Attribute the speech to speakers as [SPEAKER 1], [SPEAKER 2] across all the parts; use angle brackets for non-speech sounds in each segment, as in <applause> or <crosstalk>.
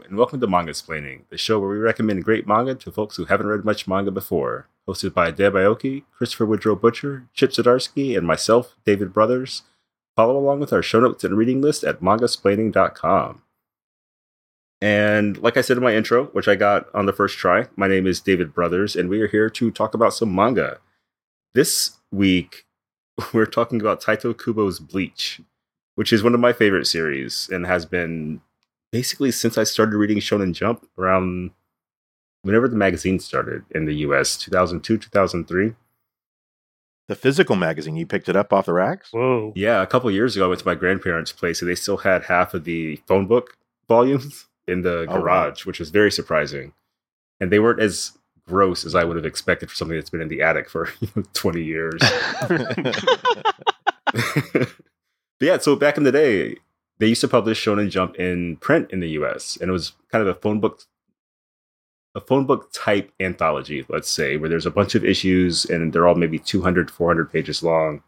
[SPEAKER 1] And welcome to Mangasplaining, the show where we recommend great manga to folks who haven't read much manga before. Hosted by Deb Aoki, Christopher Woodrow Butcher, Chip Zdarsky, and myself, David Brothers. Follow along with our show notes and reading list at mangasplaining.com. And like I said in my intro, which I got on the first try, my name is David Brothers, and we are here to talk about some manga. This week, <laughs> we're talking about Tite Kubo's Bleach, which is one of my favorite series and has been basically since I started reading Shonen Jump around whenever the magazine started in the US, 2002, 2003.
[SPEAKER 2] The physical magazine, you picked it up off the racks?
[SPEAKER 3] Whoa.
[SPEAKER 1] Yeah, a couple years ago, I went to my grandparents' place and they still had half of the phone book volumes <laughs> in the
[SPEAKER 2] Oh, wow.
[SPEAKER 1] garage, which was very surprising. And they weren't as gross as I would have expected for something that's been in the attic for <laughs> 20 years. <laughs> but yeah, so back in the day, they used to publish Shonen Jump in print in the US, and it was kind of a phone book a phone book type anthology, let's say, where there's a bunch of issues and they're all maybe 200, 400 pages long.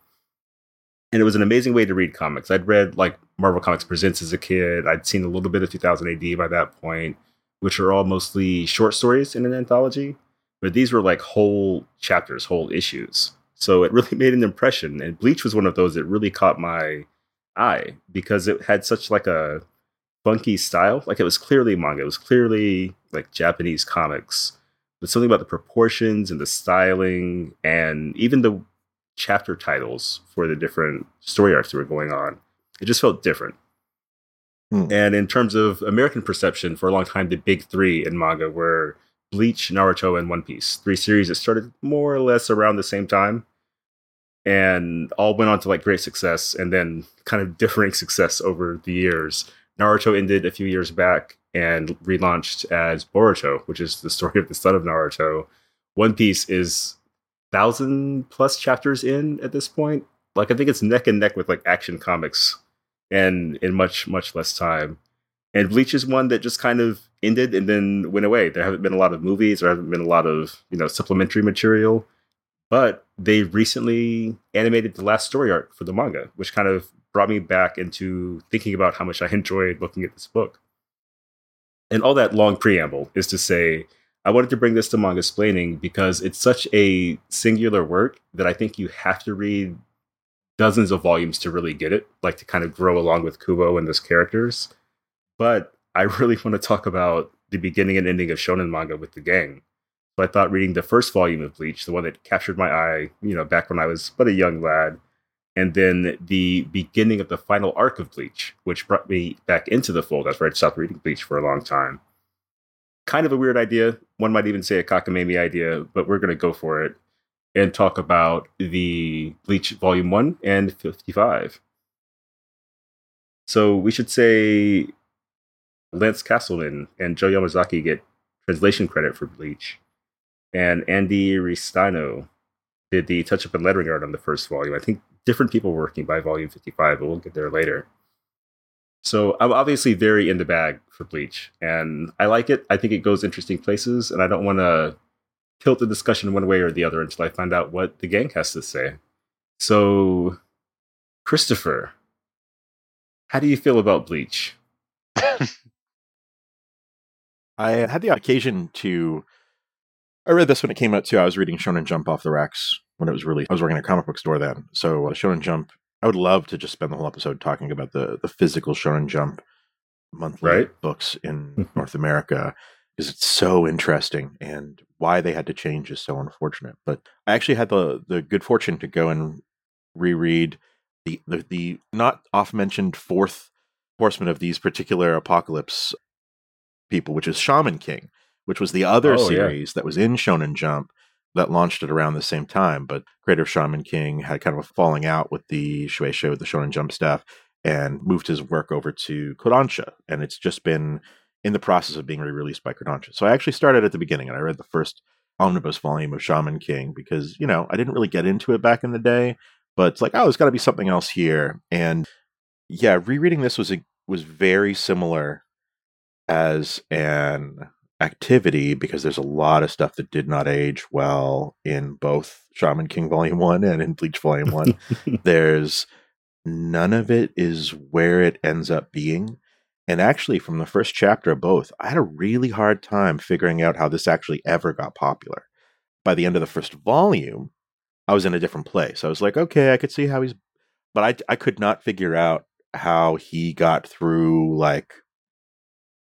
[SPEAKER 1] And it was an amazing way to read comics. I'd read like Marvel Comics Presents as a kid. I'd seen a little bit of 2000 AD by that point, which are all mostly short stories in an anthology. But these were like whole chapters, whole issues. So it really <laughs> made an impression. And Bleach was one of those that really caught my eye because it had such like a funky style. Like it was clearly manga. It was clearly like Japanese comics. But something about the proportions and the styling and even the chapter titles for the different story arcs that were going on. It just felt different.
[SPEAKER 2] Hmm.
[SPEAKER 1] And in terms of American perception, for a long time, the big three in manga were Bleach, Naruto, and One Piece. Three series that started more or less around the same time and all went on to like great success and then kind of <laughs> differing success over the years. Naruto ended a few years back and relaunched as Boruto, which is the story <laughs> of the son of Naruto. One Piece is thousand plus chapters in at this point. Like I think it's neck and neck with like Action Comics, and in much much less time. And Bleach is one that just kind of ended and then went away. There haven't been a lot of movies, there haven't been a lot of you know supplementary material, but they recently animated the last story arc for the manga, which kind of brought me back into thinking about how much I <laughs> enjoyed looking at this book. And all that long preamble is to say, I wanted to bring this to Mangasplaining because it's such a singular work that I think you have to read dozens of volumes to really get it, like to kind of grow along with Kubo and those characters. But I <laughs> really want to talk about the beginning and ending of shonen manga with the gang. So I thought reading the first volume of Bleach, the one that captured my eye, you know, back when I was but a young lad, and then the beginning of the final arc of Bleach, which brought me back into the fold That's where I'd stopped reading Bleach for a long time. Kind of a weird idea. One might even say a cockamamie idea, but we're going to go for it and talk about the Bleach Volume 1 and 55. So we should say Lance Caselman and Joe Yamazaki get translation credit for Bleach. And Andy Ristaino did the touch up and lettering art on the first volume. I think different people were working by volume 55, but we'll get there later. So I'm obviously very in the bag for Bleach, and I like it. I think it goes interesting places, and I don't want to tilt the discussion one way or the other until I find out what the gang has to say. So, Christopher, how do you feel about Bleach? <laughs>
[SPEAKER 2] I had the occasion to. I read this when it came out too. I was reading Shonen Jump off the racks when it was released. I was working at a comic book store then. So, uh, Shonen Jump, I would love to just spend the whole episode talking about the, the physical Shonen Jump monthly
[SPEAKER 1] Right.
[SPEAKER 2] books in <laughs> North America because it's so interesting and why they had to change is so unfortunate. But I actually had the, the good fortune to go and reread the, the, the not oft mentioned fourth horseman of these particular apocalypse people, which is Shaman King, which was the other
[SPEAKER 1] Oh, yeah.
[SPEAKER 2] series that was in Shonen Jump that launched at around the same time. But creator Shaman King had kind of a falling out with the Shueisha, with the Shonen Jump staff, and moved his work over to Kodansha. And it's just been in the process of being re-released by Kodansha. So I actually started at the beginning and I read the first omnibus volume of Shaman King because, you know, I didn't really get into it back in the day, but it's like, oh, there's got to be something else here. And yeah, rereading this was a, was very similar as an activity because there's a lot of stuff that did not age well in both Shaman King Volume 1 and in Bleach Volume 1. <laughs> there's none of it is where it ends up being. And actually, from the first chapter of both, I had a really hard time figuring out how this actually ever got popular. By the end of the first volume, I was in a different place. I was like, okay, I could see how he's, but I, I could not figure out how he got through like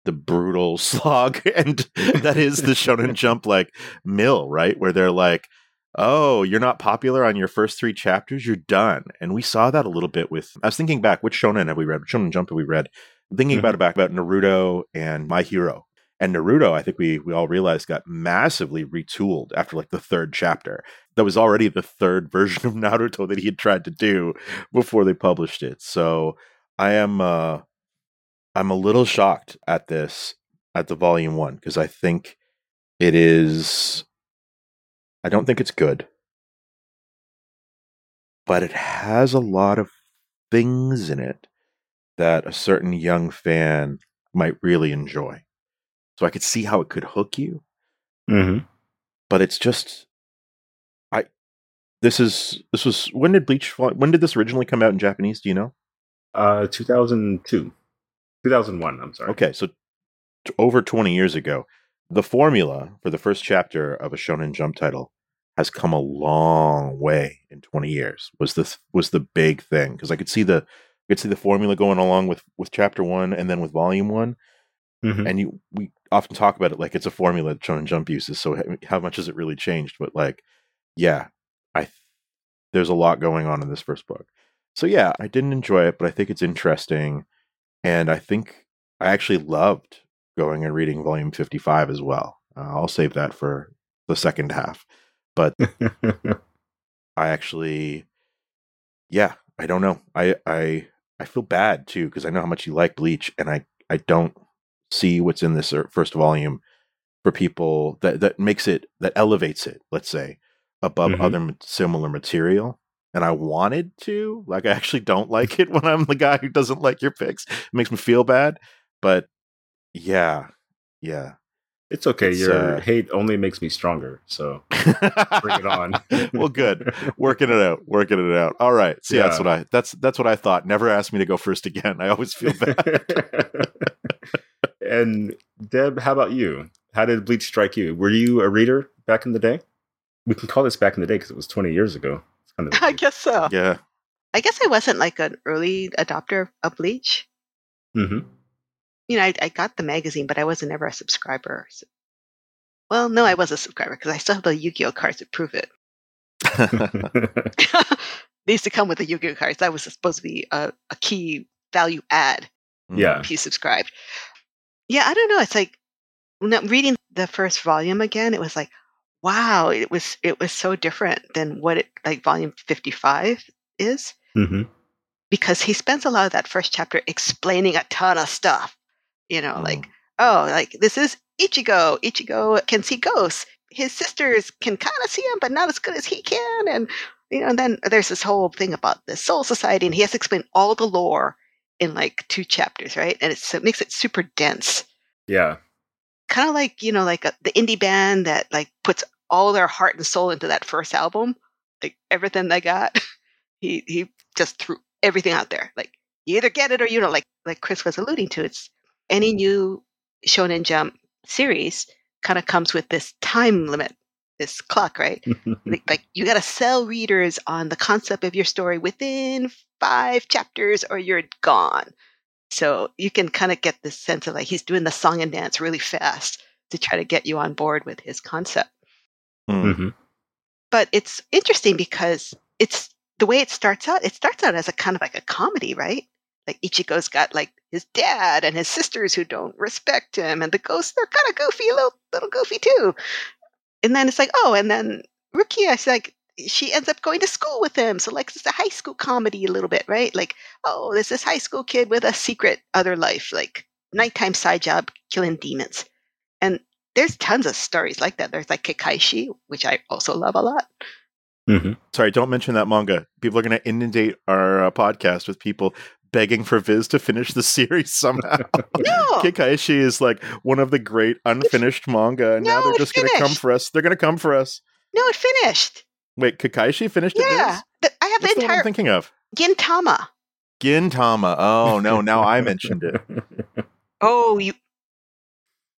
[SPEAKER 2] the brutal <laughs> slog and that is the shonen <laughs> jump like mill right? Where they're like oh you're not popular on your first three chapters you're done. And we saw that a little bit with i was thinking back which shonen have we read? Shonen jump have we read? Thinking mm-hmm. about it back about naruto and my hero. And naruto i think we we all realized got massively retooled after like the third chapter. That was already the third <laughs> version of naruto that he had tried to do before they published it. So i am uh I'm a little shocked at this at the volume one because I think it is. I don't think it's good, but it has a lot of things in it that a certain young fan might really enjoy. So I could see how it could hook you.
[SPEAKER 1] Mm-hmm.
[SPEAKER 2] But it's just, I. This is this was when did Bleach? When did this originally come out in Japanese? Do you know?
[SPEAKER 1] Uh, two thousand two. 2001, I'm sorry.
[SPEAKER 2] Okay, so t- over 20 years ago, the formula for the first chapter of a shonen jump title has come a long way in 20 years. Was this was the big thing because I could see the I could see the formula going along with with chapter 1 and then with volume one mm-hmm. And you we often talk about it like it's a formula that shonen jump uses, so how much has it really changed? But like yeah, I there's a lot going on in this first book. So yeah, I didn't enjoy it, but I think it's interesting and I think I actually loved going and reading volume 55 as well. Uh, I'll save that for the second half. But <laughs> I actually, yeah, I don't know. I, I, I feel bad too because I know how much you like Bleach, and I, I don't see what's in this er, first volume for people that that makes it that elevates it. Let's say above mm-hmm. other similar material and I wanted to. Like, I actually don't like it when I'm the guy who doesn't like your picks. It makes me feel bad. But yeah, yeah.
[SPEAKER 1] It's okay. It's, your uh, hate only makes me stronger. So bring it on. <laughs>
[SPEAKER 2] well, good. <laughs> Working it out. Working it out. All right. See, yeah. that's what I that's that's what I thought. Never ask me to go first again. I always feel bad. <laughs>
[SPEAKER 1] and Deb, how about you? How did Bleach strike you? Were you a reader back in the day? We can call this back in the day because it was 20 years ago.
[SPEAKER 3] Kind of <laughs> I guess so.
[SPEAKER 2] Yeah.
[SPEAKER 3] I guess I wasn't like an early adopter of Bleach.
[SPEAKER 1] Mm-hmm.
[SPEAKER 3] You know, I, I got the magazine, but I wasn't ever a subscriber. So, well, no, I was a subscriber because I still have the Yu-Gi-Oh cards to prove it. <laughs> <laughs> they used to come with the Yu-Gi-Oh cards. That was supposed to be a, a key value add.
[SPEAKER 1] Yeah.
[SPEAKER 3] If you subscribed. Yeah, I don't know. It's like reading the first volume again. It was like, wow, it was it was so different than what it like volume 55 is.
[SPEAKER 1] Mm-hmm.
[SPEAKER 3] Because he spends a lot of that first chapter explaining a ton of stuff. You know, oh. like, oh, like this is Ichigo. Ichigo can see ghosts. His sisters can kind of see him, but not as good as he can. And you know, and then there's this whole thing about the Soul Society, and he has to explain all the lore in like two chapters, right? And it makes it super dense.
[SPEAKER 1] Yeah
[SPEAKER 3] kind of like you know like a, the indie band that like puts all their heart and soul into that first album like everything they got <laughs> he he just threw everything out there like you either get it or you don't like like chris was alluding to it's any new shonen jump series kind of comes with this time limit this clock right? <laughs> Like, like you got to sell readers on the concept of your story within five chapters or you're gone so you can kind of get this sense of like he's doing the song and dance really fast to try to get you on board with his concept.
[SPEAKER 2] Hmm. Mm-hmm.
[SPEAKER 3] But it's interesting because it's the way it starts out, it starts out as a kind of like a comedy, right? Like Ichigo's got like his dad and his sisters who don't respect him, and the ghosts they're kind of goofy, a little little goofy too. And then it's like, oh, and then Rukia, like she ends up going to school with him. So like it's a high school comedy a little bit, right? Like, oh, there's this high school kid with a secret other life, like nighttime side job killing demons. And there's tons of stories like that. There's like Kekkaishi, which I also love a lot.
[SPEAKER 2] Mm-hmm. Sorry, don't mention that manga. People are going to inundate our uh, podcast with people begging for Viz to finish the <laughs> series somehow. <laughs>
[SPEAKER 3] no!
[SPEAKER 2] Kekkaishi is like one of the great unfinished manga, and no, now they're just going to come for us. They're going to come for us.
[SPEAKER 3] No, it finished.
[SPEAKER 2] Wait, Kakashi finished
[SPEAKER 3] yeah,
[SPEAKER 2] it?
[SPEAKER 3] Yeah, I have
[SPEAKER 2] What's
[SPEAKER 3] the entire.
[SPEAKER 2] The I'm thinking of
[SPEAKER 3] Gintama.
[SPEAKER 2] Gintama. Oh no! Now I mentioned it. <laughs>
[SPEAKER 3] Oh, you.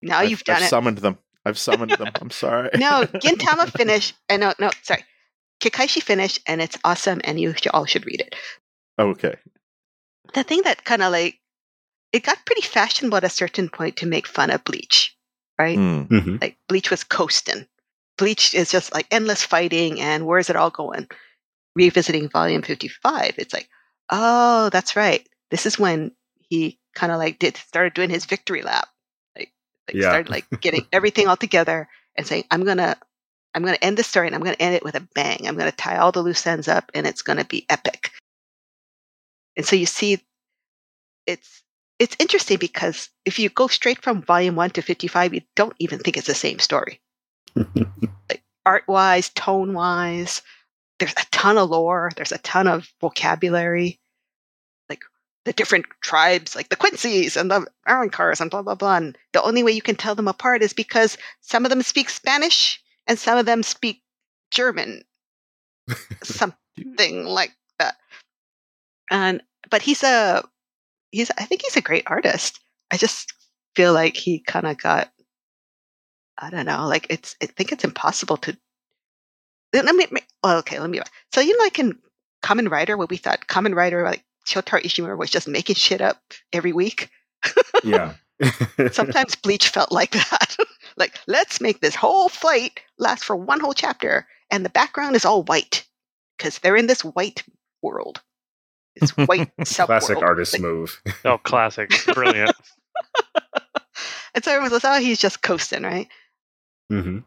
[SPEAKER 3] Now
[SPEAKER 2] I've-
[SPEAKER 3] you've done
[SPEAKER 2] I've
[SPEAKER 3] it.
[SPEAKER 2] summoned them. I've <laughs> summoned them. I'm sorry.
[SPEAKER 3] no, <laughs> Gintama finished. And no, no, sorry. Kekkaishi finished, and it's awesome, and you should, all should read it.
[SPEAKER 2] okay.
[SPEAKER 3] The thing that kind of like it got pretty fashionable at a certain point to make fun of Bleach, right?
[SPEAKER 2] Mm.
[SPEAKER 1] hmm
[SPEAKER 3] Like Bleach was coasting. Bleach is just like endless fighting, and where's it all going? Revisiting Volume Fifty Five, it's like, oh, that's right. This is when he kind of like did started doing his victory lap, like, like
[SPEAKER 1] Yeah.
[SPEAKER 3] started like getting everything all together and saying, I'm gonna, I'm gonna end the story, and I'm gonna end it with a bang. I'm gonna tie all the loose ends up, and it's gonna be epic. And so you see, it's it's interesting because if you go straight from Volume One to Fifty Five, you don't even think it's the same story <laughs> art wise, tone wise. There's a ton of lore. There's a ton of vocabulary, like the different tribes, like the Quincy's and the Arrancars and blah blah blah. And the only way you can tell them apart is because some of them speak Spanish and some of them speak German, <laughs> something like that. And but he's a he's I think he's a great artist. I just feel like he kind of got I don't know. Like it's, I think it's impossible to. Let me. Well, okay. Let me. So you know, like in Kamen Rider, where we thought Kamen Rider, like Shotaro Ishimori, was just making shit up every week.
[SPEAKER 1] yeah. <laughs>
[SPEAKER 3] Sometimes Bleach felt like that. <laughs> like let's make this whole fight last for one whole chapter, and the background is all white because they're in this white world. It's white sub <laughs>
[SPEAKER 1] Classic
[SPEAKER 3] world.
[SPEAKER 1] artist
[SPEAKER 3] Like,
[SPEAKER 1] move.
[SPEAKER 4] Oh, classic. Brilliant.
[SPEAKER 3] and so everyone was, oh, he's just coasting, right?
[SPEAKER 1] Hmm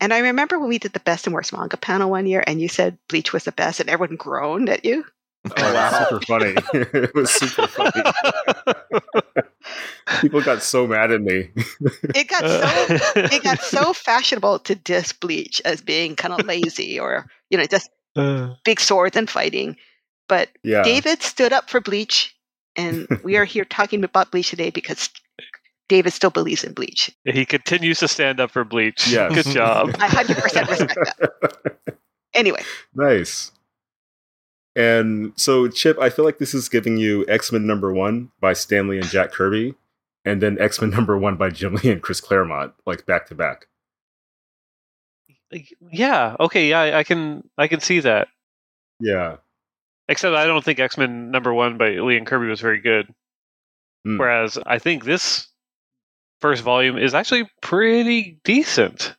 [SPEAKER 3] And I remember when we did the best and worst manga panel one year, and you said Bleach was the best, and everyone groaned at you. <laughs>
[SPEAKER 1] Oh, that's super funny. <laughs> it was super funny. <laughs> People got so mad at me.
[SPEAKER 3] It got so it got so fashionable to diss Bleach as being kind of lazy or you know just
[SPEAKER 4] Uh,
[SPEAKER 3] big swords and fighting. But
[SPEAKER 1] Yeah.
[SPEAKER 3] David stood up for Bleach, and we are here talking about Bleach today because David still believes in Bleach.
[SPEAKER 4] he continues to stand up for Bleach.
[SPEAKER 1] Yes.
[SPEAKER 4] Good <laughs> job.
[SPEAKER 3] I hundred percent respect that. <laughs> Anyway,
[SPEAKER 1] nice. And so, Chip, I feel like this is giving you X Men number one by Stan Lee and Jack Kirby, and then X Men <laughs> number one by Jim Lee and Chris Claremont, like back to back.
[SPEAKER 4] Like, Yeah. Okay. Yeah. I- I can. I can see that.
[SPEAKER 1] Yeah.
[SPEAKER 4] Except I don't think X Men number one by Lee and Kirby was very good.
[SPEAKER 1] Hmm.
[SPEAKER 4] Whereas I think this first volume is actually pretty decent.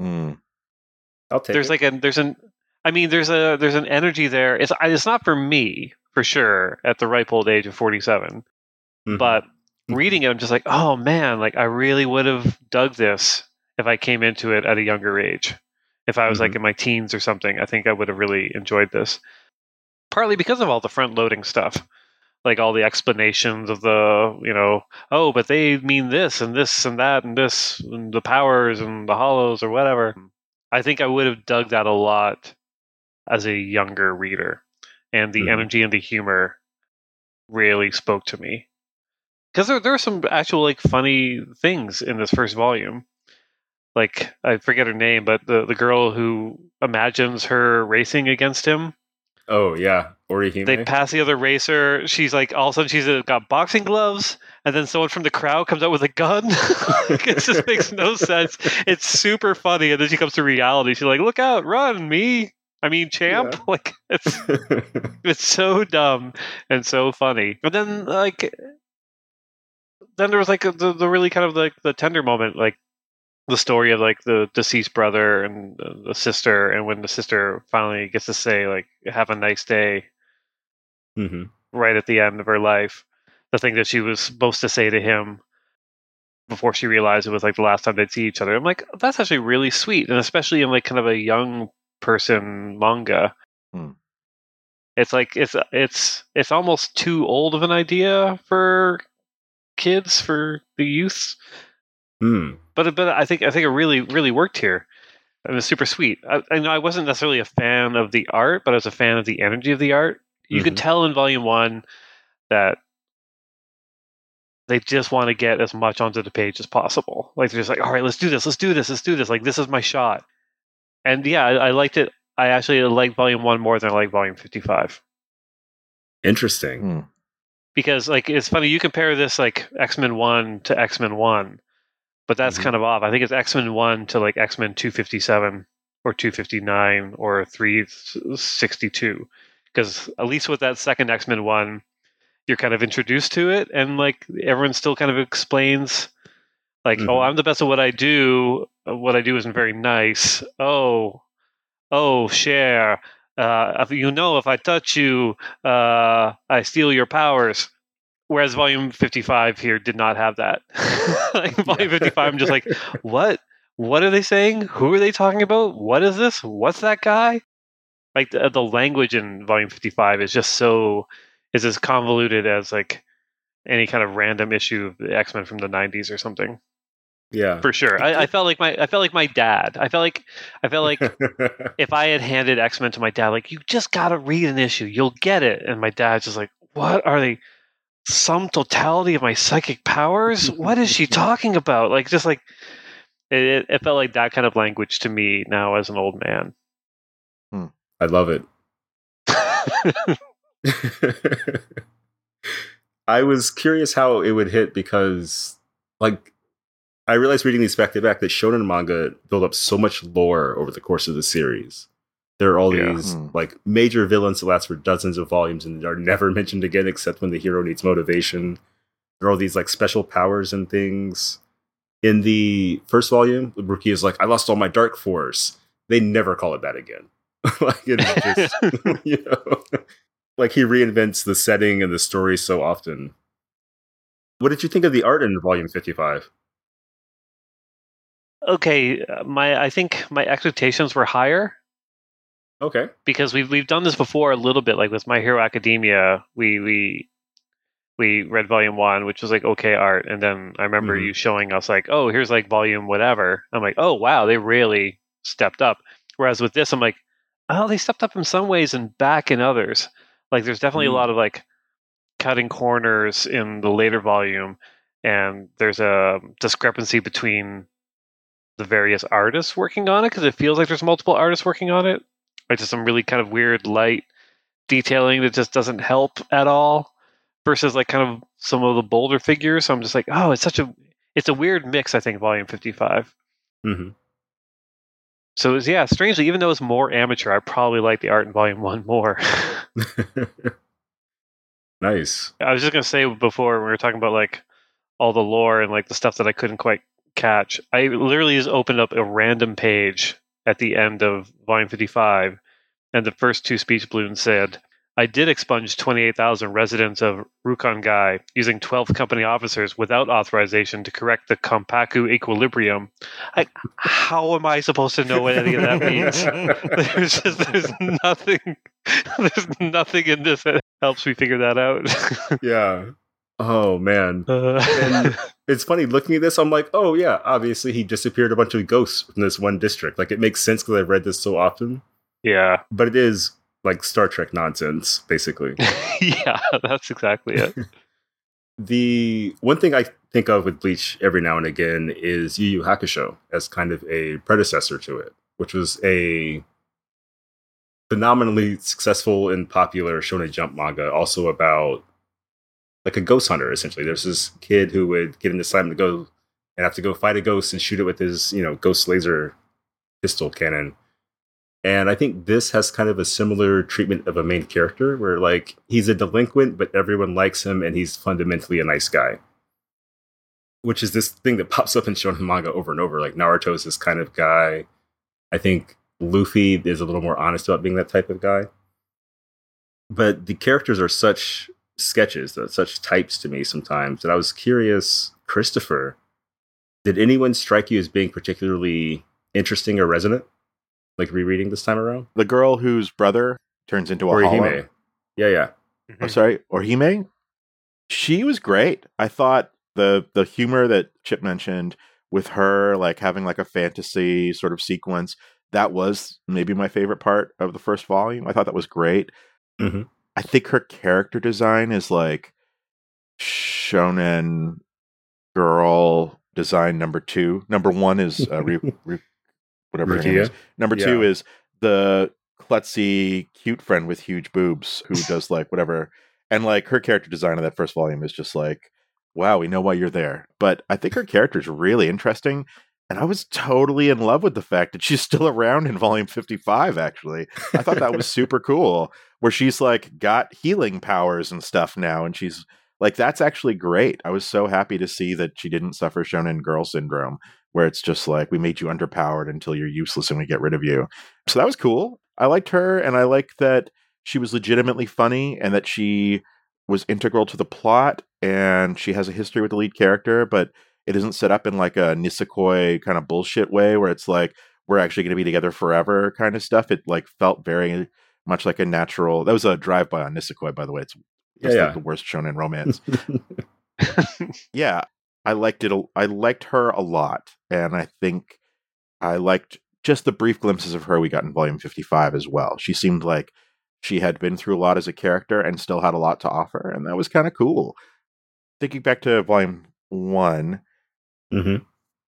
[SPEAKER 2] Mm.
[SPEAKER 1] I'll take
[SPEAKER 4] there's
[SPEAKER 1] it.
[SPEAKER 4] like a there's an I mean there's a there's an energy there. It's it's not for me for sure at the ripe old age of 47,
[SPEAKER 1] Mhm.
[SPEAKER 4] but reading it I'm just like, "Oh man, like I really would have dug this if I came into it at a younger age. If I was like in my teens or something, I think I would have really enjoyed this. Partly because of all the front loading stuff. Like all the explanations of the, you know, oh, but they mean this and this and that and this and the powers and the hollows or whatever. I think I would have dug that a lot as a younger reader. And the
[SPEAKER 1] Mhm.
[SPEAKER 4] energy and the humor really spoke to me. Because there, there are some actual like funny things in this first volume. Like I forget her name, but the, the girl who imagines her racing against him.
[SPEAKER 1] Oh yeah, Orihime.
[SPEAKER 4] They pass the other racer. She's like all of a sudden she's uh, got boxing gloves, and then someone from the crowd comes out with a gun. <laughs> it just makes no <laughs> sense. It's super funny, and then she comes to reality. She's like, "Look out, run, me! I mean, champ!"
[SPEAKER 1] Yeah. <laughs>
[SPEAKER 4] Like it's it's so dumb and so funny. And then like then there was like the the really kind of like the tender moment, like the story of like the deceased brother and the, sister, and when the sister finally gets to say like "Have a nice day."
[SPEAKER 1] Mhm.
[SPEAKER 4] right at the end of her life, the thing that she was supposed to say to him before she realized it was like the last time they'd see each other. I'm like, that's actually really sweet, and especially in like kind of a young person manga.
[SPEAKER 2] Hmm.
[SPEAKER 4] It's like it's it's it's almost too old of an idea for kids for the youth,
[SPEAKER 1] Hmm.
[SPEAKER 4] but but I think I think it really really worked here. And it's super sweet. I, I know I wasn't necessarily a fan of the art, but I was a fan of the energy of the art. You could
[SPEAKER 1] Mhm.
[SPEAKER 4] tell in volume one that they just want to get as much onto the page as possible. Like they're just like, all right, let's do this, let's do this, let's do this. Like this is my shot. And yeah, I, I liked it. I actually liked volume one more than I like volume fifty-five.
[SPEAKER 1] Interesting.
[SPEAKER 2] Mm.
[SPEAKER 4] because like it's funny you compare this like x-men 1 to x-men 1 but that's
[SPEAKER 1] Mhm.
[SPEAKER 4] kind of off. I think it's x-men 1 to like x-men 257 or 259 or 362 because at least with that second x-men 1 you're kind of introduced to it and like everyone still kind of explains like oh
[SPEAKER 1] Mhm.
[SPEAKER 4] i'm the best at what i do. What i do isn't very nice. Oh oh share. Uh, you know if i touch you uh, i steal your powers whereas volume 55 here did not have that. <laughs> Like volume 55 i'm just like what? What are they saying? Who are they talking about? What is this? What's that guy? Like the, the language in volume 55 is just so is as convoluted as like any kind of random issue of the x-men from the 90s or something.
[SPEAKER 1] Yeah.
[SPEAKER 4] for sure. I, I felt like my i felt like my dad. I felt like i felt like <laughs> if I had handed X Men to my dad, like, you just got to read an issue, you'll get it. And my dad's just like, what are they? Some totality of my psychic powers? What is she talking about? Like, just like, it, it- felt like that kind of language to me now as an old man. Hmm.
[SPEAKER 1] I love it. <laughs> I was curious how it would hit because, like, I realized reading these back to back that shonen manga build up so much lore over the course of the series. There are all
[SPEAKER 4] Yeah.
[SPEAKER 1] these
[SPEAKER 2] Hmm.
[SPEAKER 1] like major villains that last for dozens of volumes and are never <laughs> mentioned again except when the hero needs motivation. There are all these like special powers and things. In the first volume, Rukia is like, "I lost all my dark force." They never call it that again. <laughs> like it's <laughs> just you know, like he reinvents the setting and the story so often. What did you think of the art in Volume Fifty Five?
[SPEAKER 4] okay, uh, my I think my expectations were higher
[SPEAKER 1] Okay,
[SPEAKER 4] because we've we've done this before a little bit, like with My Hero Academia. We we we read volume one, which was like okay art, and then I remember
[SPEAKER 1] Mhm.
[SPEAKER 4] you showing us like, oh, here's like volume whatever. I'm like, oh wow, they really stepped up. Whereas with this, I'm like, oh, they stepped up in some ways and back in others. Like there's definitely
[SPEAKER 1] Mm.
[SPEAKER 4] a lot of like cutting corners in the later volume, and there's a discrepancy between the various artists working on it because it feels like there's multiple artists working on it. Like just some really kind of weird light detailing that just doesn't help at all. Versus like kind of some of the bolder figures. So I'm just like, oh, it's such a it's a weird mix, I think, volume fifty five.
[SPEAKER 1] hmm
[SPEAKER 4] So it was, yeah, strangely, even though it's more amateur, I probably like the art in volume one more. <laughs>
[SPEAKER 1] nice.
[SPEAKER 4] I was just gonna say before we were talking about like all the lore and like the stuff that I couldn't quite catch. I literally just opened up a random page at the end of volume fifty five, and the first two speech balloons said, "I did expunge twenty eight thousand residents of Rukongai using twelve company officers without authorization to correct the Kompaku equilibrium." I, how am I supposed to know what any of that means? <laughs> there's just there's nothing <laughs> there's nothing in this that helps me figure that out.
[SPEAKER 1] Yeah. Oh man. And- uh, <laughs> It's funny looking at this. I'm like, oh yeah, obviously he disappeared a bunch of ghosts from this one district. Like it makes sense because I've read this so often.
[SPEAKER 4] yeah,
[SPEAKER 1] But it is like Star Trek nonsense, basically. <laughs>
[SPEAKER 4] yeah, that's exactly it. <laughs>
[SPEAKER 1] the one thing I think of with Bleach every now and again is Yu Yu Hakusho as kind of a predecessor to it, which was a phenomenally successful and popular Shonen Jump manga, also about like a ghost hunter. Essentially, there's this kid who would get an assignment to go and have to go fight a ghost and shoot it with his, you know, ghost laser pistol cannon. And I think this has kind of a similar treatment of a main character where like he's a delinquent, but everyone likes him and he's fundamentally a nice guy. Which is this thing that pops up in shonen manga over and over. Like Naruto is this kind of guy. I think Luffy is a little more honest about being that type of guy. But the characters are such sketches, they're such types to me sometimes that I was curious, Christopher, did anyone strike you as being particularly interesting or resonant? Like rereading this time around?
[SPEAKER 2] the girl whose brother turns into a
[SPEAKER 1] Or
[SPEAKER 2] hollow.
[SPEAKER 1] Hime? Yeah, yeah.
[SPEAKER 2] I'm sorry, Orihime. She was great. I thought the the humor that Chip mentioned with her like having like a fantasy sort of sequence that was maybe my favorite part of the first volume. I thought that was great.
[SPEAKER 1] Mhm.
[SPEAKER 2] I think her character design is like shonen girl design number two. Number one is uh, Ru- <laughs> Ru- whatever her name is. Number two is the klutzy cute friend with huge boobs who <laughs> does like whatever And like her character design in that first volume is just like, wow, we know why you're there. But I think her character is really interesting. And I was totally in love with the fact that she's still around in volume 55, actually. I thought that was super cool, where she's like got healing powers and stuff now. And she's like, that's actually great. I was so happy to see that she didn't suffer shonen girl syndrome, where it's just like, we made you underpowered until you're useless and we get rid of you. So that was cool. I liked her. And I liked that she was legitimately funny and that she was integral to the plot and she has a history with the lead character, but it isn't set up in like a Nisekoi kind of bullshit way where it's like we're actually going to be together forever kind of stuff. It like felt very much like a natural. That was a drive by on Nisekoi, by the way. It's
[SPEAKER 1] Yeah,
[SPEAKER 2] just
[SPEAKER 1] yeah.
[SPEAKER 2] like the worst shonen romance. <laughs> <laughs> yeah, I liked it. I liked her a lot, and I think I liked just the brief glimpses of her we got in volume fifty-five as well. She seemed like she had been through a lot as a character and still had a lot to offer, and that was kind of cool. Thinking back to volume one,
[SPEAKER 1] hmm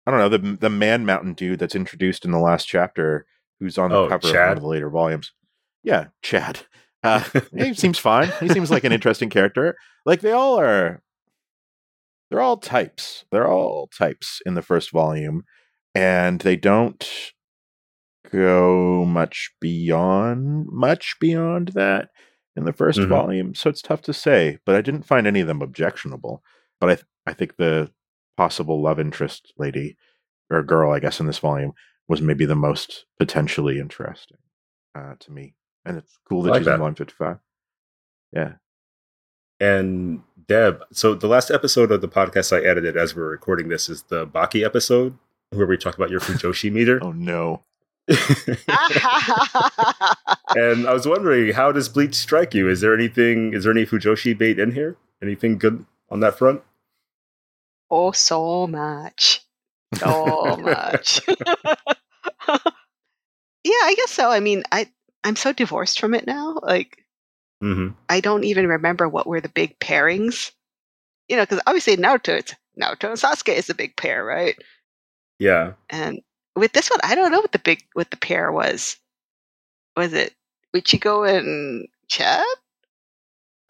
[SPEAKER 2] I don't know the the Man Mountain dude that's introduced in the last chapter, who's on the
[SPEAKER 1] Oh,
[SPEAKER 2] cover of one of the later volumes. Yeah, Chad. Uh, <laughs> he seems fine. He seems like an interesting character. Like they all are. They're all types. They're all types in the first volume, and they don't go much beyond much beyond that in the 1st
[SPEAKER 1] Mhm.
[SPEAKER 2] volume. So it's tough to say. But I didn't find any of them objectionable. But I th- I think the possible love interest lady or girl, I guess, in this volume was maybe the most potentially interesting uh, to me. And it's cool that
[SPEAKER 1] I like
[SPEAKER 2] she's in
[SPEAKER 1] that.
[SPEAKER 2] volume 55. Yeah.
[SPEAKER 1] And Deb, so the last episode of the podcast I edited as we're recording this is the Baki episode where we talk about your Fujoshi meter.
[SPEAKER 2] Oh, no. <laughs>
[SPEAKER 1] and I was wondering, how does Bleach strike you? Is there anything? Is there any Fujoshi bait in here? Anything good on that front?
[SPEAKER 3] oh, so much. So <laughs> much. <laughs> yeah, I guess so. I mean, I I'm so divorced from it now. Like,
[SPEAKER 1] hmm
[SPEAKER 3] I don't even remember what were the big pairings. You know, because obviously Naruto, it's Naruto and Sasuke is the big pair, right?
[SPEAKER 1] Yeah.
[SPEAKER 3] And with this one, I don't know what the big what the pair was. Was it Ichigo and Chad?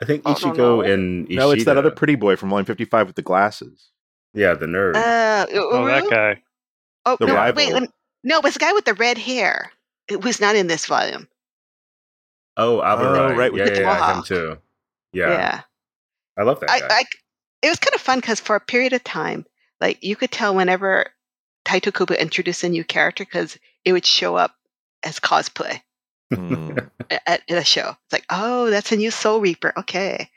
[SPEAKER 1] I think
[SPEAKER 3] I don't
[SPEAKER 1] Ichigo
[SPEAKER 3] know.
[SPEAKER 1] and Ishida.
[SPEAKER 2] No, it's that other pretty boy from volume 55 with the glasses.
[SPEAKER 1] yeah, the nerd.
[SPEAKER 3] Uh,
[SPEAKER 4] Oh, that guy.
[SPEAKER 3] Oh,
[SPEAKER 2] The
[SPEAKER 3] no,
[SPEAKER 2] rival.
[SPEAKER 3] wait, no, it was the guy with the red hair. It was not in this volume.
[SPEAKER 1] Oh, Abarai.
[SPEAKER 2] Oh, right,
[SPEAKER 1] Yeah, yeah, yeah, him too. Yeah.
[SPEAKER 3] yeah.
[SPEAKER 1] I love that
[SPEAKER 3] I,
[SPEAKER 1] guy.
[SPEAKER 3] I, it was kind of fun because for a period of time, like you could tell whenever Tite Kubo introduced a new character because it would show up as cosplay
[SPEAKER 2] Hmm.
[SPEAKER 3] at, at a show. It's like, oh, that's a new Soul Reaper. Okay.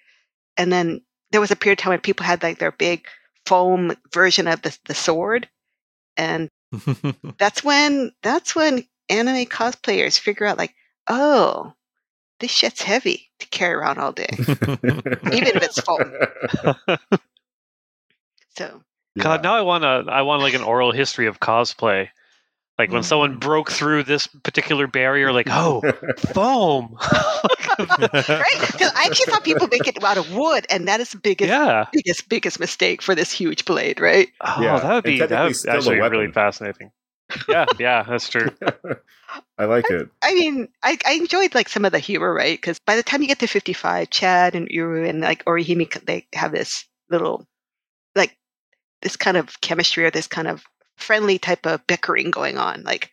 [SPEAKER 3] And then there was a period of time when people had like their big foam version of the, the sword. And <laughs> that's when that's when anime cosplayers figure out like, oh, this shit's heavy to carry around all day. <laughs> Even if it's foam. <laughs> So
[SPEAKER 4] God, now I want to. I want like an oral history of cosplay. Like when someone broke through this particular barrier, like oh, <laughs> foam.
[SPEAKER 3] right? Because I actually thought people make it out of wood, and that is the biggest,
[SPEAKER 4] yeah.
[SPEAKER 3] biggest, biggest mistake for this huge blade, right?
[SPEAKER 4] Oh,
[SPEAKER 1] Yeah,
[SPEAKER 4] that would be that would actually really fascinating. Yeah, yeah, that's true. <laughs>
[SPEAKER 1] I like it.
[SPEAKER 3] I mean, I, I enjoyed like some of the humor, right? Because by the time you get to fifty-five, Chad and Uryu and like Orihime, they have this little, like, this kind of chemistry or this kind of friendly type of bickering going on, like.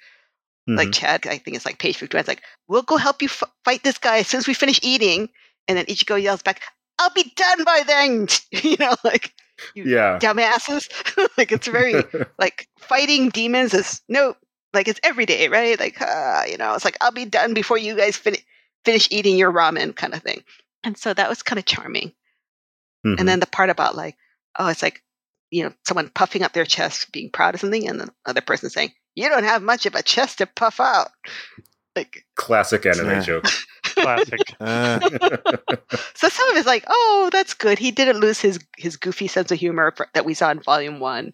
[SPEAKER 3] Like
[SPEAKER 1] Mhm.
[SPEAKER 3] Chad, I think it's like page 51. It's like, we'll go help you f- fight this guy as soon as we finish eating. And then Ichigo yells back, I'll be done by then. <laughs> you know, like, you
[SPEAKER 1] yeah.
[SPEAKER 3] dumbasses. <laughs> like, it's very, <laughs> like, fighting demons is, no, like, it's every day, right? Like, uh, you know, it's like, I'll be done before you guys fin- finish eating your ramen kind of thing. And so that was kind of charming.
[SPEAKER 1] Mhm.
[SPEAKER 3] And then the part about, like, oh, it's like, you know, someone puffing up their chest, being proud of something, and the other person saying, you don't have much of a chest to puff out. Like,
[SPEAKER 1] Classic anime
[SPEAKER 2] Yeah.
[SPEAKER 1] joke.
[SPEAKER 4] Classic.
[SPEAKER 2] Uh, <laughs> <laughs>
[SPEAKER 3] So some of it's like, oh, that's good. He didn't lose his his goofy sense of humor for, that we saw in Volume One.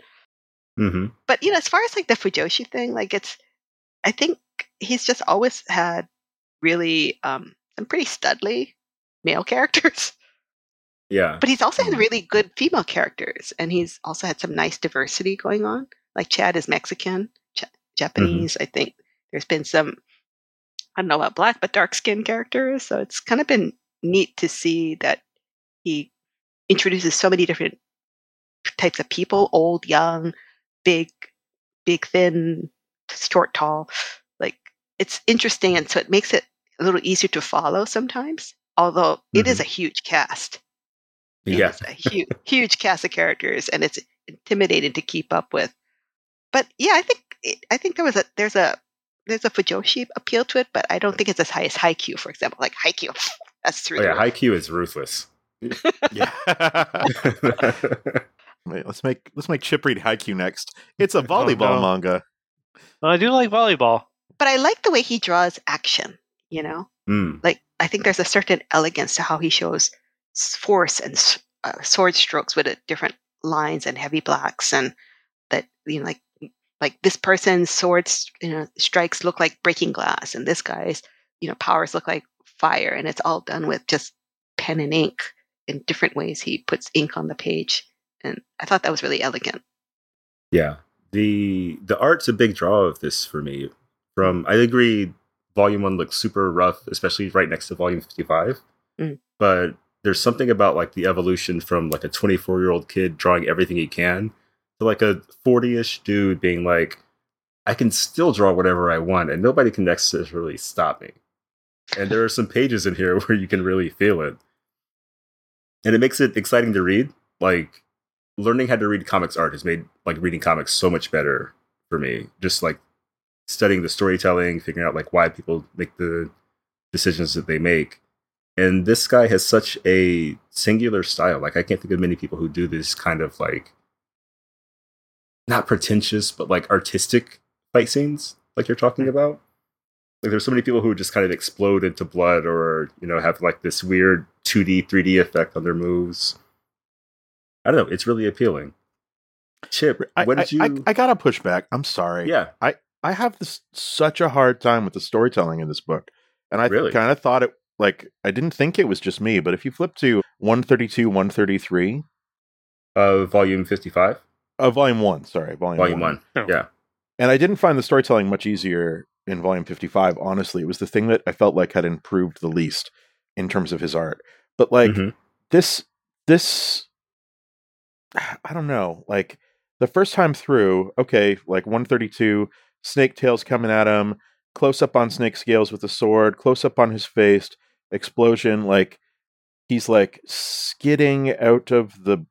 [SPEAKER 1] hmm
[SPEAKER 3] But you know, as far as like the Fujoshi thing, like it's, I think he's just always had really um some pretty studly male characters, <laughs>
[SPEAKER 1] Yeah.
[SPEAKER 3] but he's also had really good female characters, and he's also had some nice diversity going on. Like Chad is Mexican, Ch- Japanese. I think there's been some, I don't know about black, but dark skinned characters. So it's kind of been neat to see that he introduces so many different types of people: old, young, big, big, thin, short, tall. Like it's interesting, and so it makes it a little easier to follow sometimes. Although it is
[SPEAKER 1] Mhm.
[SPEAKER 3] a huge cast.
[SPEAKER 1] Yeah.
[SPEAKER 3] a huge, huge cast of characters, and it's intimidating to keep up with. But yeah, I think I think there was a there's a there's a Fujoshi appeal to it, but I don't think it's as high as Haikyuu, for example. Like Haikyuu, <laughs> that's through
[SPEAKER 1] Oh, yeah,
[SPEAKER 3] roof.
[SPEAKER 1] Haikyuu is ruthless.
[SPEAKER 2] Yeah. <laughs> <laughs> Wait, let's make let's make Chip read Haikyuu next. It's a volleyball
[SPEAKER 4] no.
[SPEAKER 2] manga.
[SPEAKER 4] I do like volleyball.
[SPEAKER 3] But I like the way he draws action. You know,
[SPEAKER 1] Mm,
[SPEAKER 3] like I think there's a certain elegance to how he shows force and uh, sword strokes with different lines and heavy blacks, and that you know, like like this person's swords, you know, strikes look like breaking glass, and this guy's, you know, powers look like fire, and it's all done with just pen and ink in different ways. He puts ink on the page, and I thought that was really elegant.
[SPEAKER 1] yeah. The the art's a big draw of this for me. From I agree volume one looks super rough, especially right next to volume fifty five.
[SPEAKER 3] Mm.
[SPEAKER 1] But there's something about like the evolution from like a 24 year old kid drawing everything he can to like a 40ish dude being like, I can still draw whatever I want and nobody can necessarily stop me. And there are some pages in here <laughs> where you can really feel it. And it makes it exciting to read. Like learning how to read comics art has made like reading comics so much better for me. Just like studying the storytelling, figuring out like why people make the decisions that they make. And this guy has such a singular style. Like I can't think of many people who do this kind of like not pretentious, but like artistic fight scenes, like you're talking about. Like there's so many people who just kind of explode into blood or, you know, have like this weird 2D, 3D effect on their moves. I don't know. It's really appealing. Chip,
[SPEAKER 2] I,
[SPEAKER 1] what
[SPEAKER 2] I,
[SPEAKER 1] did you?
[SPEAKER 2] I, I gotta push back. I'm sorry.
[SPEAKER 1] yeah,
[SPEAKER 2] I have this such a hard time with the storytelling in this book, and I
[SPEAKER 1] Really?
[SPEAKER 2] kind of thought it like I didn't think it was just me, but if you flip to 132, 133,
[SPEAKER 1] uh, volume 55,
[SPEAKER 2] uh, volume one, sorry, volume,
[SPEAKER 1] volume one.
[SPEAKER 4] Oh.
[SPEAKER 1] Yeah.
[SPEAKER 2] and I didn't find the storytelling much easier in volume 55. Honestly, it was the thing that I felt like had improved the least in terms of his art. But like
[SPEAKER 1] Mhm.
[SPEAKER 2] this, this, I don't know, like the first time through, okay, like 132, snake tails coming at him, close up on snake scales with the sword, close up on his face, explosion, like he's like skidding out of the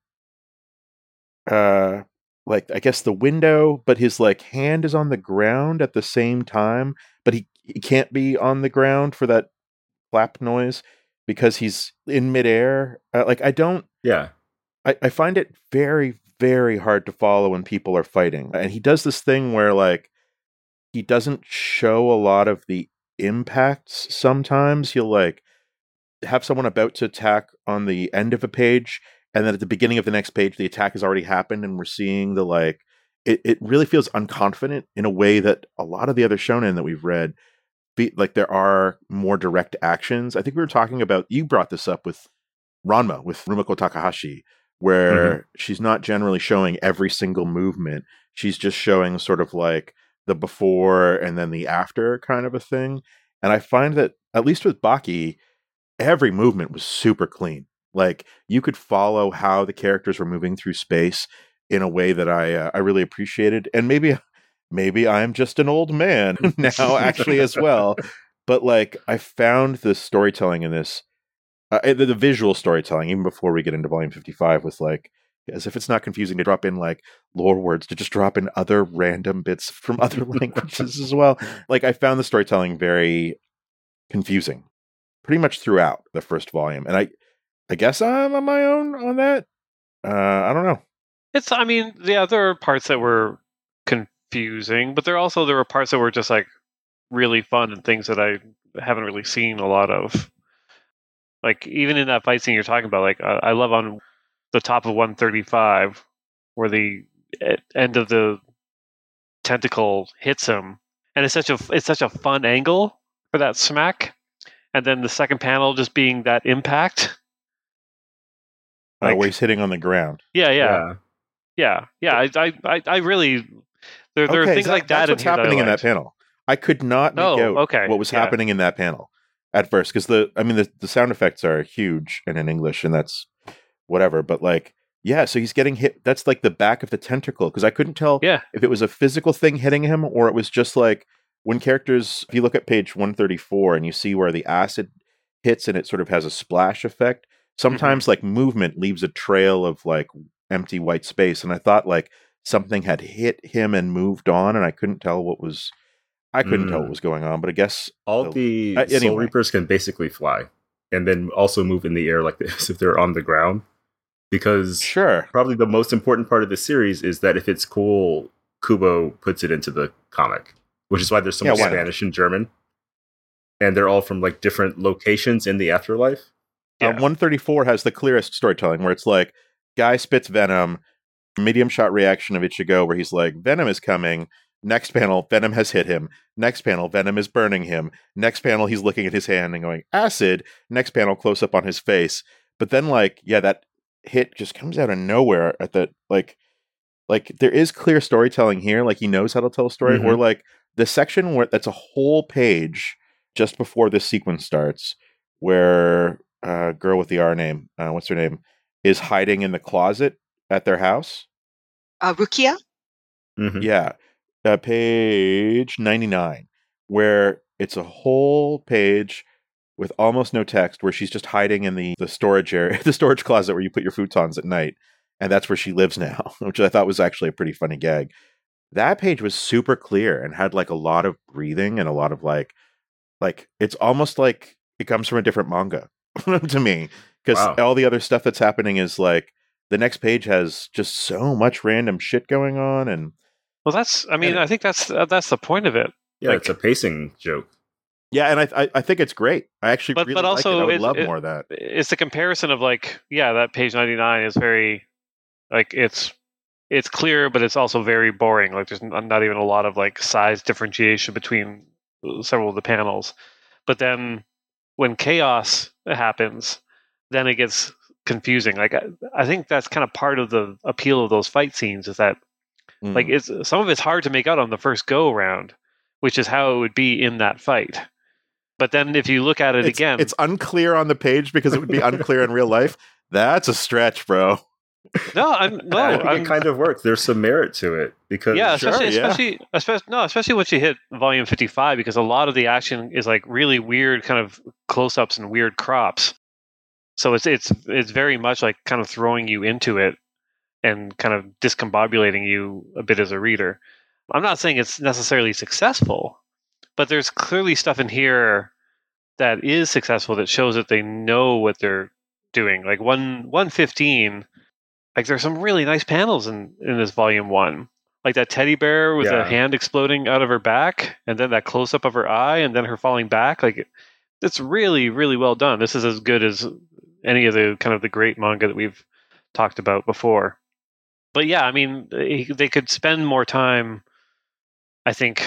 [SPEAKER 2] uh like I guess the window, but his like hand is on the ground at the same time, but he, he can't be on the ground for that clap noise because he's in midair. Uh, like I don't
[SPEAKER 1] Yeah.
[SPEAKER 2] I, I find it very, very hard to follow when people are fighting. And he does this thing where like he doesn't show a lot of the impacts sometimes. He'll like have someone about to attack on the end of a page, and then at the beginning of the next page, the attack has already happened, and we're seeing the like it, it really feels unconfident in a way that a lot of the other shonen that we've read be, like there are more direct actions. I think we were talking about you brought this up with Ranma with Rumiko Takahashi, where mm-hmm. she's not generally showing every single movement. She's just showing sort of like the before and then the after kind of a thing. And I find that at least with Baki, every movement was super clean. Like you could follow how the characters were moving through space in a way that I uh, I really appreciated. And maybe maybe I'm just an old man <laughs> now actually as well. But like I found the storytelling in this uh, the, the visual storytelling even before we get into volume 55 was like as if it's not confusing to drop in like lore words to just drop in other random bits from <laughs> other languages as well like i found the storytelling very confusing pretty much throughout the first volume and i i guess i'm on my own on that uh i don't know
[SPEAKER 4] It's. I mean, yeah, there are parts that were confusing, but there also there were parts that were just like really fun and things that I haven't really seen a lot of. Like even in that fight scene you're talking about, like uh, I love on the top of 135 where the end of the tentacle hits him, and it's such a it's such a fun angle for that smack, and then the second panel just being that impact.
[SPEAKER 2] Uh,
[SPEAKER 4] Like-
[SPEAKER 2] where he's hitting on the ground
[SPEAKER 4] Yeah, yeah, yeah, yeah. I, I, I, I really there, there are things
[SPEAKER 2] that-
[SPEAKER 4] like that
[SPEAKER 2] that's what's
[SPEAKER 4] here that
[SPEAKER 2] happening in that panel i could not make
[SPEAKER 4] Oh,
[SPEAKER 2] out
[SPEAKER 4] okay,
[SPEAKER 2] what was
[SPEAKER 4] yeah.
[SPEAKER 2] happening in that panel at first because the i mean the, the sound effects are huge and in english and that's whatever. But like, yeah, so he's getting hit. That's like the back of the tentacle because I couldn't tell
[SPEAKER 4] Yeah.
[SPEAKER 2] if it was a physical thing hitting him or it was just like when characters. If you look at page one thirty four and you see where the acid hits and it sort of has a splash effect. Sometimes like movement leaves a trail of like empty white space, and I thought like something had hit him and moved on, and I couldn't tell what was. I couldn't tell
[SPEAKER 1] Mm.
[SPEAKER 2] what was going on, but I guess
[SPEAKER 1] All
[SPEAKER 2] So,
[SPEAKER 1] the
[SPEAKER 2] uh,
[SPEAKER 1] Soul. Reapers can basically fly and then also move in the air like <laughs> this if they're on the ground. Because
[SPEAKER 2] sure.
[SPEAKER 1] probably the most important part of the series is that if it's cool, Kubo puts it into the comic, which is why there's so
[SPEAKER 2] Yeah,
[SPEAKER 1] much? Spanish and German. And they're all from like different locations in the afterlife.
[SPEAKER 4] Yeah.
[SPEAKER 2] Uh, 134 has the clearest storytelling where it's like guy spits venom, medium shot reaction of Ichigo where he's like venom is coming. Next panel, venom has hit him. Next panel, venom is burning him. Next panel, he's looking at his hand and going acid. Next panel, close up on his face. But then, like, yeah, that hit just comes out of nowhere at the like, like there is clear storytelling here. Like he knows how to tell a story.
[SPEAKER 1] Mhm.
[SPEAKER 2] Or like the section where that's a whole page just before this sequence starts, where uh, girl with the R name, uh, what's her name, is hiding in the closet at their house.
[SPEAKER 3] Uh, Rukia?
[SPEAKER 1] Mhm.
[SPEAKER 2] Yeah, uh, page ninety nine, where it's a whole page with almost no text, where she's just hiding in the the storage area, <laughs> the storage closet where you put your futons at night, and that's where she lives now, <laughs> which I thought was actually a pretty funny gag. That page was super clear and had like a lot of breathing and a lot of like, like it's almost like it comes from a different manga <laughs> to me because
[SPEAKER 1] Wow.
[SPEAKER 2] all the other stuff that's happening is like the next page has just so much random shit going on and
[SPEAKER 4] Well, that's. I mean,
[SPEAKER 2] And-
[SPEAKER 4] I think that's uh, that's the point of it.
[SPEAKER 1] Yeah,
[SPEAKER 4] Like-
[SPEAKER 1] it's a pacing joke.
[SPEAKER 2] yeah and i i, I think it's great i actually
[SPEAKER 4] But-
[SPEAKER 2] really
[SPEAKER 4] but
[SPEAKER 2] like
[SPEAKER 4] also
[SPEAKER 2] it i would
[SPEAKER 4] it-
[SPEAKER 2] love
[SPEAKER 4] it-
[SPEAKER 2] more of that
[SPEAKER 4] It's the comparison of like, yeah, that page ninety nine is very, like, it's it's clear, but it's also very boring. Like, there's not even a lot of like size differentiation between uh, several of the panels. But then when chaos happens, then it gets confusing. Like, I, I think that's kind of part of the appeal of those fight scenes is that like
[SPEAKER 2] Mm.
[SPEAKER 4] it's some of it's hard to make out on the first go around, which is how it would be in that fight but then if you look at it
[SPEAKER 2] it's,
[SPEAKER 4] again
[SPEAKER 2] it's unclear on the page because it would be unclear in real life that's a stretch bro
[SPEAKER 4] no i'm <laughs> no I'm,
[SPEAKER 1] it kind of works. There's some merit to it because
[SPEAKER 4] yeah
[SPEAKER 2] Sure,
[SPEAKER 4] especially
[SPEAKER 2] yeah.
[SPEAKER 4] especially especially no especially once you hit volume 55 because a lot of the action is like really weird kind of close-ups and weird crops so it's it's it's very much like kind of throwing you into it and kind of discombobulating you a bit as a reader i'm not saying it's necessarily successful but there's clearly stuff in here that is successful that shows that they know what they're doing like one 115 like there's some really nice panels in in this volume one. Like that teddy bear with a hand exploding out of her back and then that close up of her eye and then her falling back. Like it's really really well done. This is as good as any of the kind of the great manga that we've talked about before. But yeah i mean they, could spend more time i think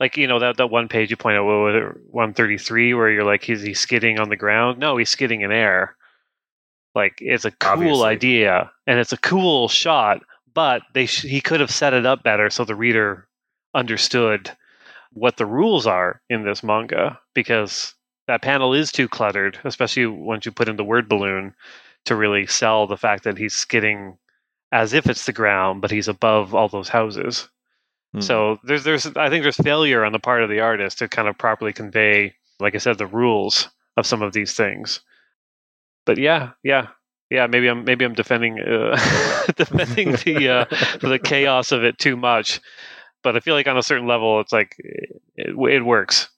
[SPEAKER 4] like you know that, that one page you point out what was it 133 where you're like he's, he's skidding on the ground? No he's skidding in air like it's a cool
[SPEAKER 1] Obviously.
[SPEAKER 4] idea and it's a cool shot but they sh- he could have set it up better so the reader understood what the rules are in this manga because that panel is too cluttered especially once you put in the word balloon to really sell the fact that he's skidding as if it's the ground but he's above all those houses
[SPEAKER 2] Hmm.
[SPEAKER 4] so there's there's I think there's failure on the part of the artist to kind of properly convey, like I said, the rules of some of these things. But yeah, yeah, yeah. Maybe I'm maybe I'm defending uh, <laughs> defending the uh, the chaos of it too much. But I feel like on a certain level, it's like it, it works.